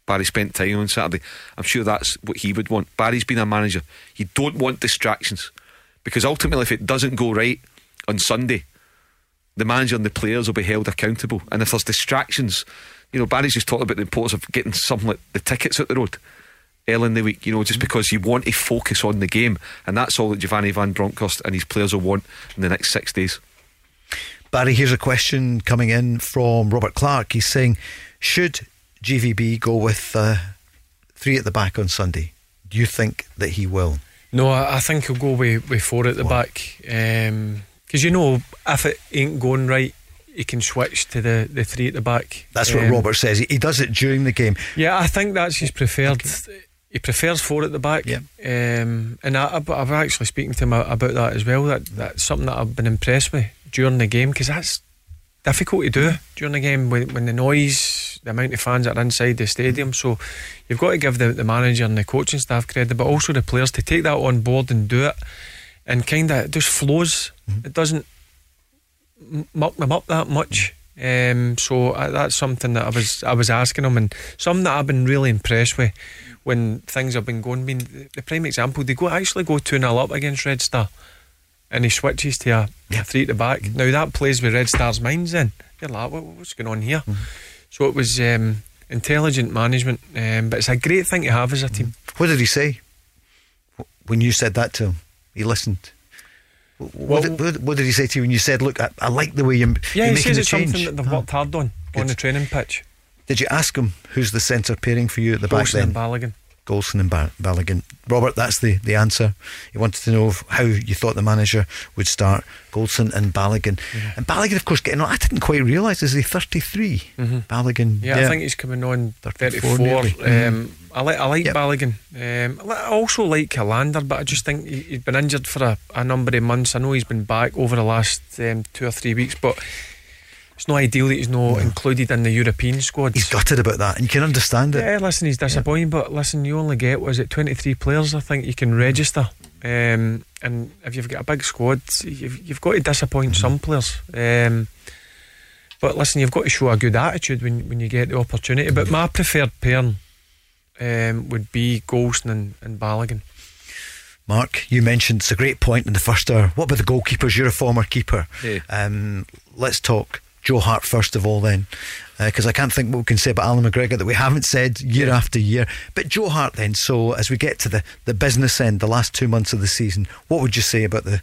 Barry spent time on Saturday. I'm sure that's what he would want. Barry's been a manager. You don't want distractions because ultimately, if it doesn't go right on Sunday, the manager and the players will be held accountable. And if there's distractions, you know, Barry's just talked about the importance of getting something like the tickets out the road early in the week, you know, just because you want to focus on the game. And that's all that Giovanni Van Bronckhorst and his players will want in the next six days. Barry, here's a question coming in from Robert Clark. He's saying, should GVB go with uh, three at the back on Sunday? Do you think that he will? No, I, I think he'll go with, with four at the what? back. Because um, you know, if it ain't going right, he can switch to the, the three at the back. That's um, what Robert says. He, he, does it during the game. Yeah, I think that's his preferred. Okay. He prefers four at the back. Yeah. Um, and I, I've actually speaking to him about that as well. That that's something that I've been impressed with during the game because that's difficult to do during the game when, when the noise, the amount of fans that are inside the stadium. So you've got to give the, the manager and the coaching staff credit, but also the players to take that on board and do it. And kind of it just flows. Mm-hmm. It doesn't muck them up that much. Um, so uh, that's something that I was I was asking him, and something that I've been really impressed with when things have been going. I mean, the prime example, they go actually go 2 0 up against Red Star and he switches to a, yeah. three at the back. Mm-hmm. Now that plays with Red Star's minds in. You're like, what, what's going on here? Mm-hmm. So it was um, intelligent management, um, but it's a great thing to have as a team. What did he say when you said that to him? He listened. What, well, did, what, did, he say to you when you said, "Look, I, I like the way you're, yeah, you're he says it's change. something that they've worked hard on Good. on the training pitch." Did you ask him who's the centre pairing for you at the back then? And Balogun. Goldson and ba- Balogun. Robert, that's the, the answer. He wanted to know how you thought the manager would start Goldson and Balogun. Yeah. And Balogun, of course, getting on. I didn't quite realise, is he 33? Mm-hmm. Balogun. Yeah, yeah, I think he's coming on 34. 34 um, mm-hmm. I like I like yep. Balogun. Um, I also like Helander, but I just think he's been injured for a, a number of months. I know he's been back over the last um, two or three weeks, but it's not ideal that he's not no. included in the European squad. He's gutted about that, and you can understand it. Yeah, listen, he's disappointing, yeah. but listen, you only get was it twenty three players? I think you can register, um, and if you've got a big squad, you've, you've got to disappoint mm-hmm. some players. Um, but listen, you've got to show a good attitude when when you get the opportunity. But my preferred pair um, would be Goldson and, and Balogun. Mark, you mentioned it's a great point in the first hour. What about the goalkeepers? You're a former keeper. Yeah. Um, let's talk Joe Hart first of all, then, because uh, I can't think what we can say about Allan McGregor that we haven't said year yeah. after year. But Joe Hart, then. So as we get to the, the business end, the last two months of the season, what would you say about the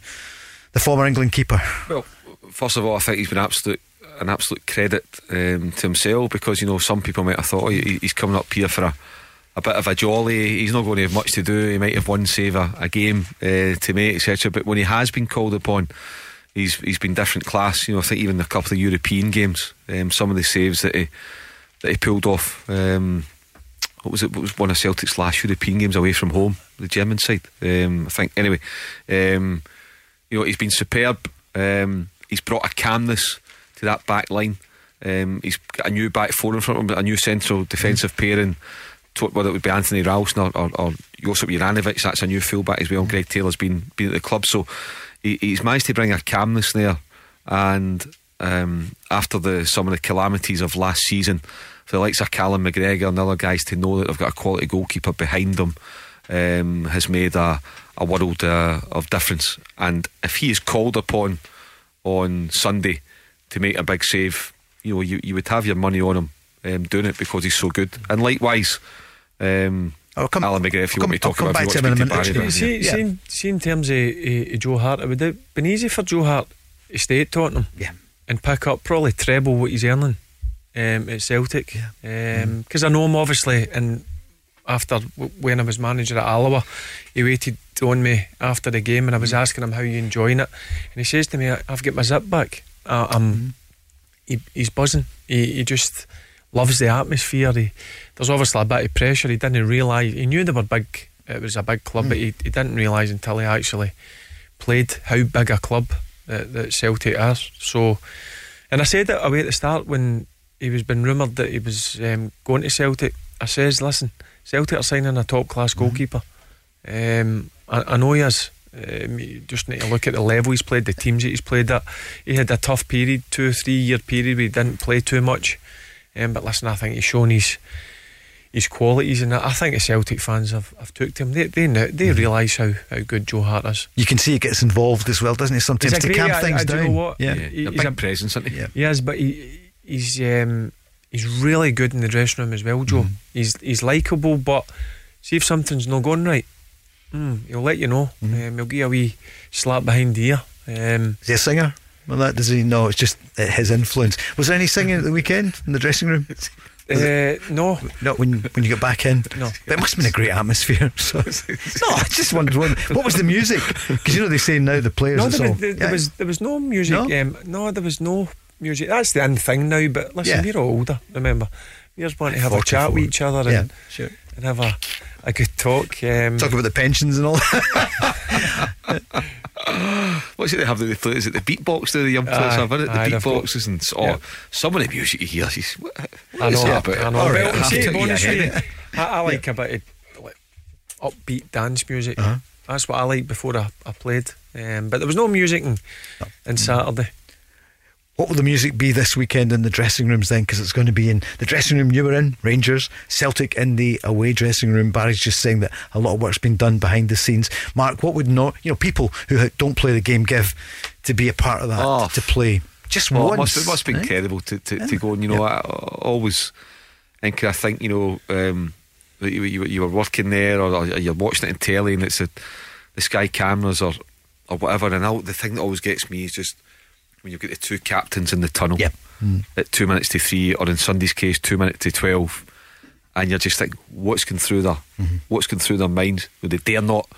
the former England keeper? Well, first of all, I think he's been absolute an absolute credit um, to himself because you know some people might have thought oh, he's coming up here for a a bit of a jolly. He's not going to have much to do. He might have one save a, a game uh, to make, etc. But when he has been called upon he's he's been different class. You know, I think even a couple of European games, um, some of the saves that he that he pulled off. Um, what was it? What was one of Celtic's last European games away from home, the German side? Um, I think. Anyway, um, you know, he's been superb. Um, he's brought a calmness to that back line. Um, he's got a new back four in front of him, a new central defensive pairing. Whether it would be Anthony Ralston or, or, or Josip Juranovic, that's a new fullback as well. Greg Taylor's been been at the club, so he, he's managed to bring a calmness there. And um, after the some of the calamities of last season, for the likes of Callum McGregor and other guys to know that they've got a quality goalkeeper behind them um, has made a, a world uh, of difference. And if he is called upon on Sunday to make a big save, you know, you, you would have your money on him um, doing it because he's so good. And likewise, um, I'll come, Allan McGregor, if you I'll want me to talk about back to him in a minute. See, yeah. see, see, in terms of, uh, Joe Hart, it would have been easy for Joe Hart to stay at Tottenham yeah. and pick up probably treble what he's earning um, at Celtic. Because yeah. um, mm. I know him obviously, and after when I was manager at Alloa, he waited on me after the game, and I was mm. asking him how you enjoying it, and he says to me, "I've got my zip back. Uh, I'm." Mm. He, he's buzzing. He, he just loves the atmosphere. He, there's obviously a bit of pressure. He didn't realise. He knew they were big. It was a big club, mm. but he, he didn't realise until he actually played how big a club that, that Celtic are. So, and I said it away at the start when he was been rumoured that he was um, going to Celtic. I says, listen, Celtic are signing a top class mm. goalkeeper. Um, I, I, know he is. Um, you just need to look at the level he's played, the teams that he's played at. He had a tough period, two or three year period where he didn't play too much. Um, but listen, I think he's shown his his qualities, and I think the Celtic fans have, have took to him. They they know, they Mm-hmm. realise how, how good Joe Hart is. You can see he gets involved as well, doesn't he? Sometimes He's a to great- calm I- things I- do you down. know what? Yeah. Yeah, He- a he's big a- presence, isn't he? Yeah. He is, but he he's um, he's really good in the dressing room as well, Joe. Mm-hmm. He's he's likable, but see if something's not going right, mm, he'll let you know. Mm-hmm. Um, he'll give you a wee slap behind the ear. Um, Is he a singer? Well, that does he? No, it's just uh, his influence. Was there any singing at the weekend in the dressing room? (laughs) uh, no, Not when when you got back in. No. But it must have been a great atmosphere. (laughs) So. no, I just wondered what, what was the music? Because you know they say now the players. no, there, all, was, there, there was there was no music. No? Um, no, there was no music. That's the end thing now. But listen, Yeah. we're all older. Remember, we just want to have a chat with each other and, Yeah, sure. and have a, a good talk. Um, Talk about the pensions and all that. (laughs) (gasps) What's it they have that they play? Is it the beatbox that the young players Aye, have? Isn't it? The aye, beatboxes and oh, yeah. some of the music you hear. Is, what, what I know, that about? I know. All right, I'll see, have to to be honest get with your you, I, I like a bit of like, upbeat dance music. Uh-huh. That's what I like before I, I played. Um, but there was no music in, in Saturday. What will the music be this weekend in the dressing rooms then? Because it's going to be in the dressing room you were in, Rangers, Celtic in the away dressing room. Barry's just saying that a lot of work's been done behind the scenes. Mark, what would not you know people who don't play the game give to be a part of that Oh. to play just Oh, once? it must, it must be eh? incredible to, to, to go and you know I, I always and I think you know um, that you, you, you were working there or, or you're watching it in telly and it's a, the sky cameras or or whatever and I, the thing that always gets me is just when you've got the two captains in the tunnel Yep. Mm. at two minutes to three or in Sunday's case two minutes to twelve and you're just like what's going through their Mm-hmm. what's going through their minds would they dare not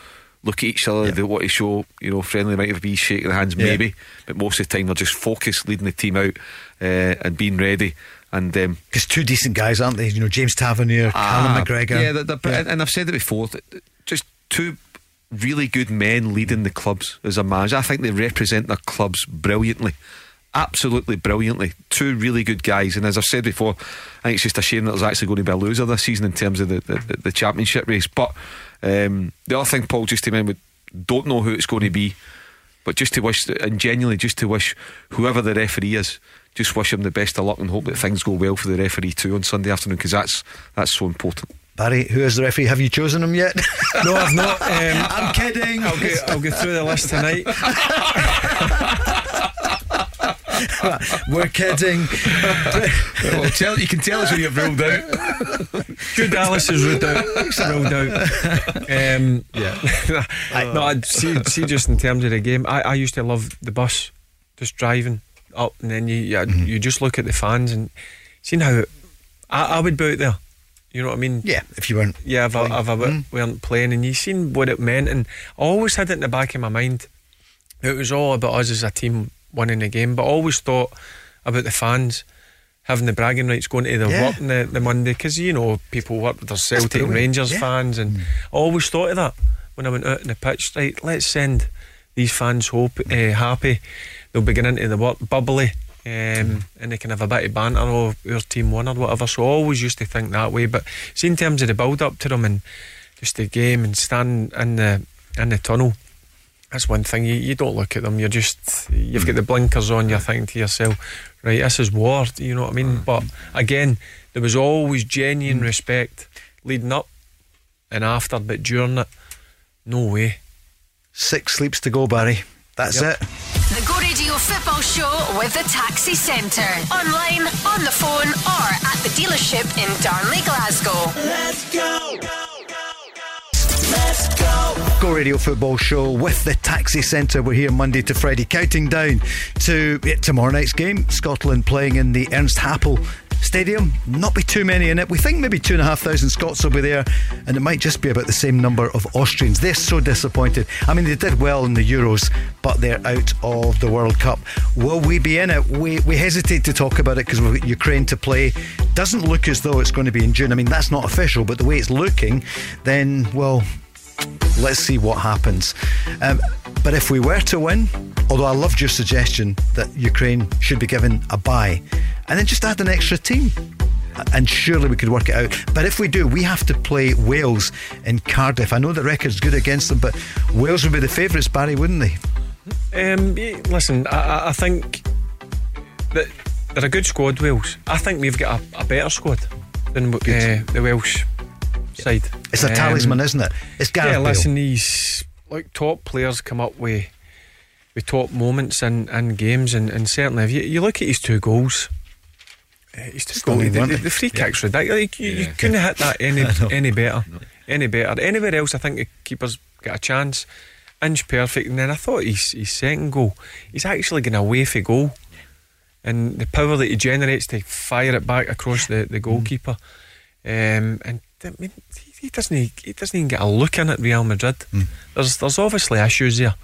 look at each other Yeah. they want to show you know friendly might be shaking their hands Yeah. maybe but most of the time they're just focused leading the team out uh, and being ready and um, two decent guys, aren't they? You know, James Tavernier, Callum Ah, McGregor. Yeah, they're, they're, And, and I've said it before. th- th- Just two really good men leading the clubs as a manager. I think they represent their clubs brilliantly. Absolutely brilliantly. Two really good guys. And as I've said before, I think it's just a shame that there's actually going to be a loser this season in terms of the, the, the, championship race. But um, the other thing, Paul, just to remember, don't know who it's going to be. But just to wish, and genuinely just to wish whoever the referee is, just wish him the best of luck and hope that things go well for the referee too on Sunday afternoon because that's that's so important. Barry, who is the referee? Have you chosen him yet? (laughs) No, I've not. Um, (laughs) I'm kidding. I'll go, I'll go through the list tonight. (laughs) We're kidding. well, tell, you can tell us when you've ruled out. Hugh Dallas is ruled out. Ruled out. Um, Yeah. no, I'd see, see, just in terms of the game, I, I used to love the bus, just driving up, and then you you, you just look at the fans and seeing how I, I would be out there. You know what I mean? Yeah, if you weren't. Yeah, if I, if I Mm. weren't playing, and you seen what it meant, and I always had it in the back of my mind. It was all about us as a team winning the game, but I always thought about the fans having the bragging rights going to their Yeah. work on the, the Monday because you know people work with their Celtic and Rangers yeah. Mm. fans, and I always thought of that when I went out on the pitch. Right, let's send these fans hope uh, happy. They'll be getting into the work bubbly. Um, and they can have a bit of banter or your team won or whatever. So I always used to think that way. But see, in terms of the build up to them and just the game and stand in the in the tunnel, that's one thing. You, you don't look at them. You're just you've got the blinkers on. You're thinking to yourself, right, this is war. You know what I mean? But again, there was always genuine respect leading up and after, but during it, no way. Six sleeps to go, Barry. That's Yep. it. The Go Radio Football Show with the Taxi Centre. Online, on the phone, or at the dealership in Darnley, Glasgow. Let's go Go Radio Football Show with the Taxi Centre. We're here Monday to Friday, counting down to eh, tomorrow night's game. Scotland playing in the Ernst Happel Stadium. Not be too many in it. We think maybe two and a half thousand Scots will be there, and it might just be about the same number of Austrians. They're so disappointed. I mean, they did well in the Euros, but they're out of the World Cup. Will we be in it? We, we hesitate to talk about it because we've got Ukraine to play. Doesn't look as though it's going to be in June. I mean, that's not official, but the way it's looking, then, well, let's see what happens. Um, but if we were to win, although I loved your suggestion that Ukraine should be given a bye, and then just add an extra team. And surely we could work it out. But if we do, we have to play Wales in Cardiff. I know the record's good against them, but Wales would be the favourites, Barry, wouldn't they? Um, listen, I, I- think that they're a good squad, Wales. I think we've got a, a better squad. than uh, the Welsh side. It's a Um, talisman, isn't it? It's Gareth yeah, Bale. listen, these like top players come up with with top moments in, in games, and, and certainly if you, you look at his two goals, uh, his two goals, the, the, the free kick's ridiculous. You, you, you Yeah. couldn't hit that any (laughs) any better, any better. Anywhere else, I think the keeper's got a chance. Inch perfect, and then I thought his his second goal, he's actually going away for goal, and the power that he generates to fire it back across the, the goalkeeper, um, and I mean, he, he doesn't he doesn't even get a look in at Real Madrid. Hmm. There's there's obviously issues there.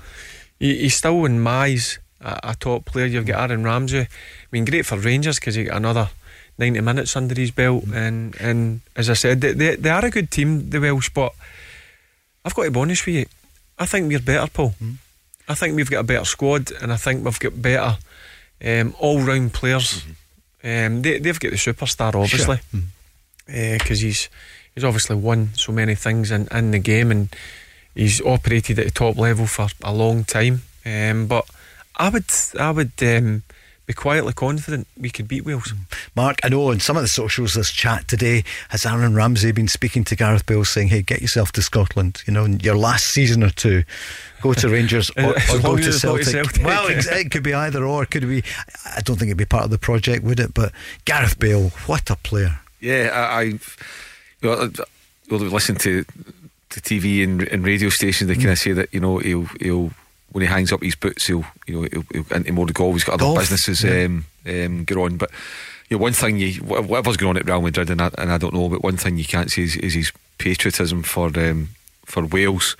He, he's still in my eyes a, a top player. You've got Aaron Ramsey. I mean, great for Rangers because he got another. 90 minutes under his belt, hmm. and, and as I said, they, they, they are a good team, the Welsh, but I've got to be honest with you, I think we're better, Paul. Hmm. I think we've got a better squad, and I think we've got better um, all round players. Mm-hmm. Um, they, they've got the superstar, obviously, because uh, he's he's obviously won so many things in, in the game, and he's operated at the top level for a long time. Um, but I would I would um, be quietly confident we could beat Wales. Mark, I know on some of the socials, this chat today has Aaron Ramsey been speaking to Gareth Bale saying, hey, get yourself to Scotland, you know, in your last season or two, go to Rangers (laughs) or, As or go to as it's not to Celtic. Celtic. Well, ex- it could be either or. Could be, I don't think it'd be part of the project, would it? But Gareth Bale, what a player. Yeah, I, I know, I- well, listen to to TV and, and radio stations. They kind of say that you know he'll he'll when he hangs up his boots, he'll you know he'll, he'll into more golf. He's got other Golf, businesses yeah. um, um, on, but you know, one thing you whatever's going on at Real Madrid, and I, and I don't know, but one thing you can't see is, is his patriotism for um, for Wales.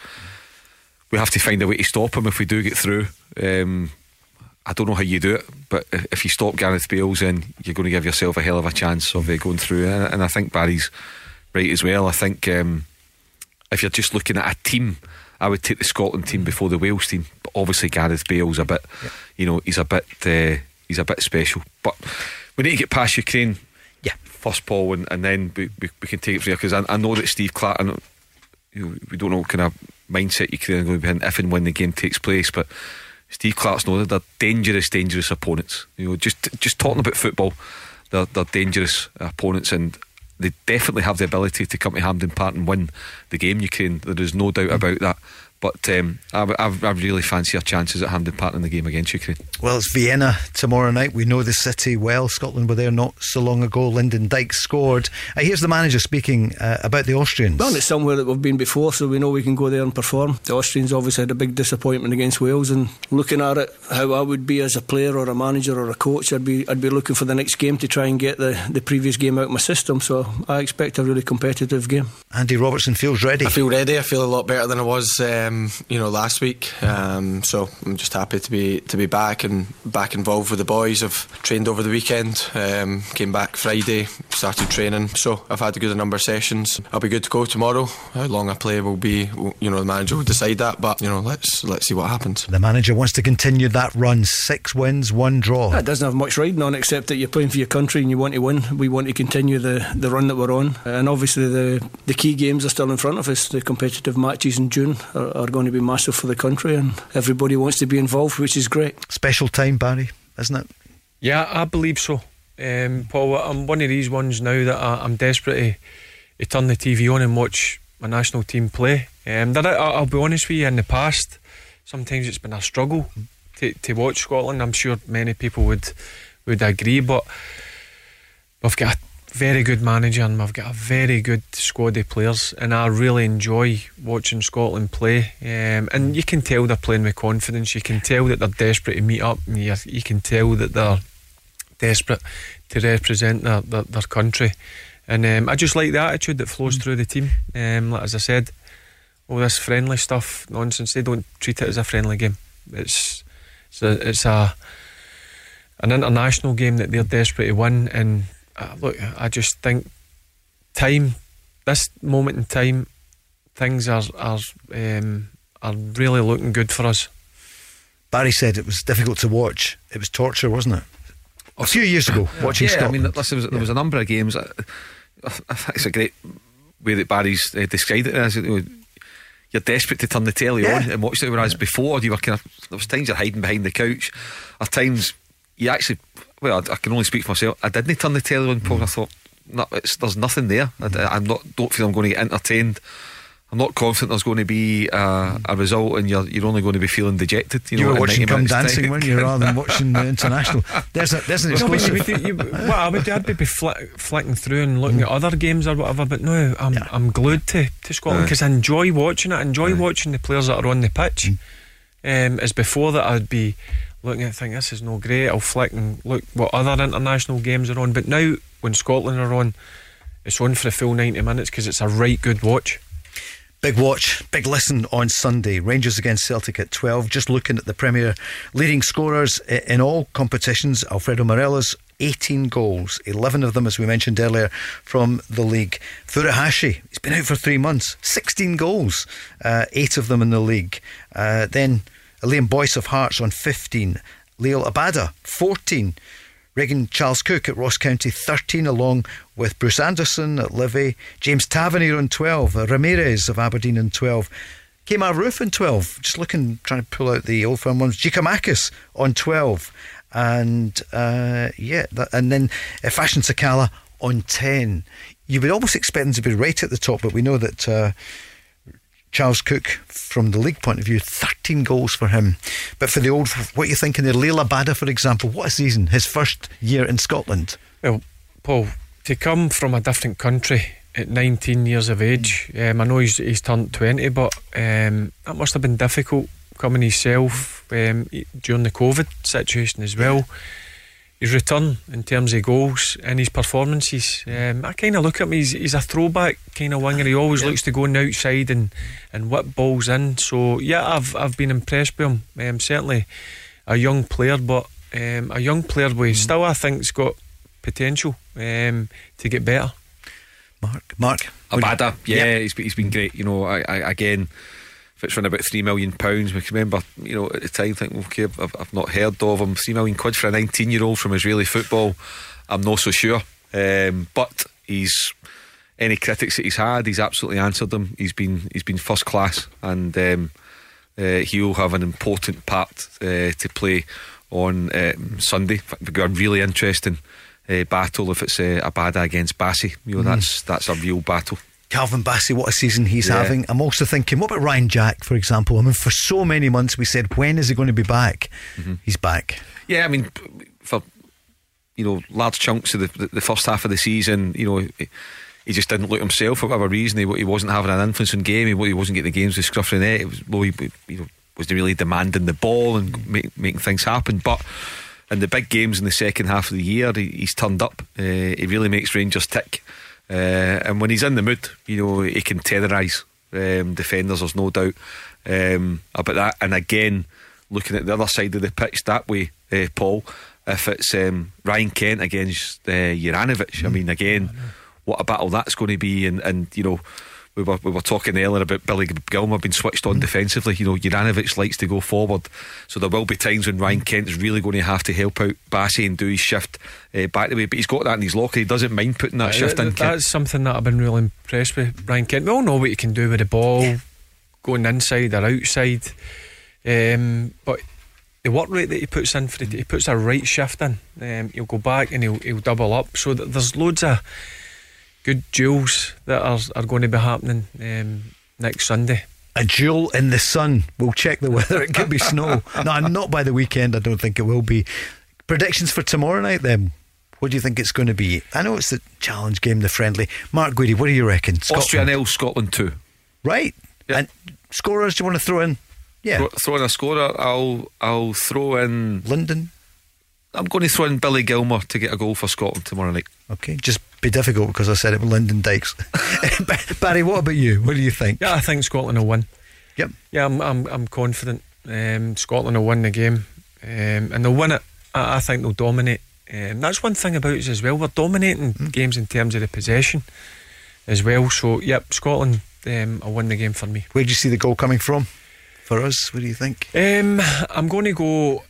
We have to find a way to stop him if we do get through. Um, I don't know how you do it, but if if you stop Gareth Bale's then you're going to give yourself a hell of a chance of uh, going through. And, and I think Barry's right as well. I think um, if you're just looking at a team, I would take the Scotland team before the Wales team. But obviously, Gareth Bale's a bit, you know, he's a bit, uh, he's a bit special. But we need to get past Ukraine. Yeah. First, Paul, and, and then we, we, we can take it from there because I, I know that Steve Clarke. You know, we don't know what kind of mindset Ukraine are going to be in if and when the game takes place, but Steve Clarke's know that they're dangerous, dangerous opponents. You know, just just talking about football, they're, they're dangerous opponents, and they definitely have the ability to come to Hampden Park and win the game. Ukraine, there is no doubt about that. But um, I, I, I really fancy our chances at Hampden Park in the game against Ukraine. Well, it's Vienna tomorrow night. We know the city well. Scotland were there not so long ago. Lyndon Dykes scored. Uh, here's the manager speaking uh, about the Austrians. Well, it's somewhere that we've been before, so we know we can go there and perform. The Austrians obviously had a big disappointment against Wales, and looking at it, how I would be as a player or a manager or a coach, I'd be I'd be looking for the next game to try and get the, the previous game out of my system. So I expect a really competitive game. Andy Robertson feels ready. I feel ready. I feel a lot better than I was, um, you know, last week. Um, so I'm just happy to be to be back and back involved with the boys. I've trained over the weekend. Um, came back Friday, started training. So I've had a good number of sessions. I'll be good to go tomorrow. How long I play will be, you know, the manager will decide that. But you know, let's let's see what happens. The manager wants to continue that run. Six wins, one draw. It doesn't have much riding on, except that you're playing for your country and you want to win. We want to continue the, the run that we're on, and obviously the the key games are still in front of us. The competitive matches in June are, are going to be massive for the country, and everybody wants to be involved, which is great. Special time, Barry, isn't it? Yeah, I believe so. Um, Paul, I'm one of these ones now that I, I'm desperate to, to turn the TV on and watch my national team play. Um, that I, I'll be honest with you, in the past, sometimes it's been a struggle to, to watch Scotland. I'm sure many people would would agree, but we've got a very good manager and we've got a very good squad of players, and I really enjoy watching Scotland play. Um, and you can tell they're playing with confidence. You can tell that they're desperate to meet up. And you, you can tell that they're desperate to represent their, their, their country. And um, I just like the attitude that flows through the team. Um, like, as I said, all this friendly stuff, nonsense, they don't treat it as a friendly game. It's it's a, it's a an international game that they're desperate to win. And uh, look, I just think time, this moment in time, things are are um, are really looking good for us. Barry said it was difficult to watch. It was torture, wasn't it? A few years ago, watching yeah, Scotland. I mean, listen, there was, there was a number of games. I, I think it's a great way that Barry's uh, described it as. You know, you're desperate to turn the telly Yeah. on and watch it, whereas before you were kind of. There was times you're hiding behind the couch. At times you actually. Well, I, I can only speak for myself. I didn't turn the telly on, Paul. I thought no, it's, there's nothing there. I, am not don't feel I'm going to get entertained. I'm not confident there's going to be a, a result, and you're you're only going to be feeling dejected. You, you know, were watching Come Dancing, time. weren't you, rather than watching the international? (laughs) There's a there's an exclusive. No, but you, you, well, I would I'd be flick, flicking through and looking mm. at other games or whatever. But no, I'm yeah. I'm glued to to Scotland because I enjoy watching it. I enjoy watching the players that are on the pitch. Mm. Um, as before that, I'd be looking at think this is no great. I'll flick and look what other international games are on. But now when Scotland are on, it's on for a full ninety minutes because it's a right good watch. Big watch, big listen on Sunday. Rangers against Celtic at 12. Just looking at the Premier leading scorers in all competitions. Alfredo Morelos, 18 goals, 11 of them, as we mentioned earlier, from the league. Furuhashi, he's been out for three months, 16 goals, uh, eight of them in the league. Uh, then Liam Boyce of Hearts on 15. Liel Abada, 14. Regan Charles Cook at Ross County 13, along with Bruce Anderson at Livy, James Tavernier on 12, uh, Ramirez of Aberdeen on 12. Kemar Roofe on 12, just looking, trying to pull out the old firm ones. Giakoumakis on 12. And uh, yeah, that, and then uh, Fashion Sakala on 10. You would almost expect them to be right at the top, but we know that uh, Charles Cook, from the league point of view, 13 goals for him. But for the old, what are you thinking of Liel Abada, for example? What a season, his first year in Scotland. Well, Paul, to come from a different country at 19 years of age, um, I know he's, he's turned 20, but um, that must have been difficult coming himself um, during the COVID situation as well his return in terms of goals and his performances. Um, I kind of look at him, he's, he's a throwback kind of winger. He always looks to go on the outside and, and whip balls in. So, yeah, I've I've been impressed by him. Um, certainly a young player, but um, a young player with mm. still, I think, has got potential um, to get better. Mark, Mark, Abada, yeah, yeah, he's, he's been great. You know, I, I again if it's around about three million pounds, we can remember, you know, at the time, think, okay, I've, I've not heard of him. Three million quid for a 19 year old from Israeli football, I'm not so sure. Um, but he's any critics that he's had, he's absolutely answered them. He's been he's been first class, and um, uh, he'll have an important part uh, to play on um, Sunday. We've got a really interesting uh, battle if it's uh, Abada against Bassey. You know, mm. that's that's a real battle. Calvin Bassey, what a season he's yeah. having. I'm also thinking, what about Ryan Jack, for example? I mean, for so many months we said, when is he going to be back? Mm-hmm. He's back. Yeah, I mean, for you know, large chunks of the, the first half of the season, you know, he just didn't look himself for whatever reason. He, he wasn't having an influence in game. He, he wasn't getting the games with scruff of the. It was, well, he, you know, was really demanding the ball and make, making things happen. But in the big games in the second half of the year, he, he's turned up. Uh, he really makes Rangers tick. Uh, and when he's in the mood, you know, he can terrorise um, defenders, there's no doubt um, about that. And again, looking at the other side of the pitch that way, uh, Paul, if it's um, Ryan Kent against uh, Juranovic. I mean, again, what a battle that's going to be. And, and you know, we were we were talking earlier about Billy Gilmour being switched on defensively. You know, Juranovic likes to go forward, so there will be times when Ryan Kent is really going to have to help out Bassey and do his shift uh, back the way. But he's got that in his locker. He doesn't mind putting that uh, shift in. That's something that I've been really impressed with Ryan Kent. We all know what he can do with the ball, going inside or outside, um, but the work rate that he puts in for it, he puts a right shift in. Um, he'll go back and he'll, he'll double up. So there's loads of good duels that are, are going to be happening um, next Sunday. A duel in the sun. We'll check the weather. It could be (laughs) snow. No, I'm not by the weekend. I don't think it will be. Predictions for tomorrow night then? What do you think it's going to be? I know it's the challenge game, the friendly. Mark Guidi, what do you reckon? Scotland. Austria nil, Scotland 2. Right. Yep. And scorers, do you want to throw in? Yeah. Throw, throw in a scorer. I'll I'll throw in Lyndon. I'm going to throw in Billy Gilmour to get a goal for Scotland tomorrow night. Okay, just be difficult because I said it with Lyndon Dykes. (laughs) (laughs) Barry, what about you? What do you think? Yeah, I think Scotland will win. Yep. Yeah, I'm I'm, I'm confident. Um, Scotland will win the game, um, and they'll win it. I, I think they'll dominate. Um, that's one thing about us as well. We're dominating mm. games in terms of the possession as well. So, yep, Scotland um, will win the game for me. Where do you see the goal coming from for us? What do you think? Um, I'm going to go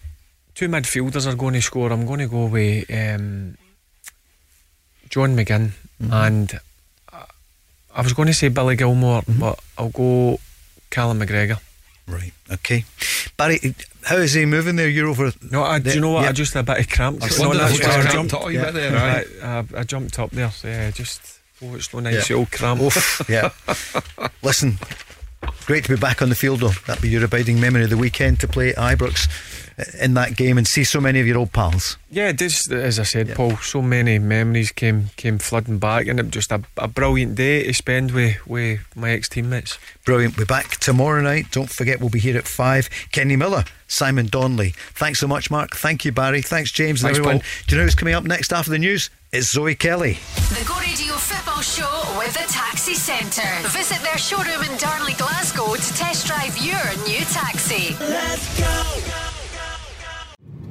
two midfielders are going to score. I'm going to go with um, John McGinn mm-hmm. and I was going to say Billy Gilmour, mm-hmm. but I'll go Callum McGregor. Right. Okay. Barry, how is he moving there? You're over. No, I, do you know what? Yeah. I just had a bit of cramp. I No, that's why I jumped. up bit there. I, I, I jumped up there. Yeah, just oh, it's so nice. Yeah. The old cramp. Oof, yeah. (laughs) Listen, great to be back on the field, though. That'll be your abiding memory of the weekend to play at Ibrox uh, in that game and see so many of your old pals. Yeah, just as I said, Paul. So many memories came came flooding back, and it was just a, a brilliant day to spend with with my ex teammates. Brilliant. We're back tomorrow night. Don't forget, we'll be here at five. Kenny Miller, Simon Donnelly. Thanks so much, Mark. Thank you, Barry. Thanks, James, and Thanks, everyone. Paul. Do you know who's coming up next after the news? It's Zoe Kelly. The Go Radio Football Show with the Taxi Centre. Visit their showroom in Darnley, Glasgow to test drive your new taxi.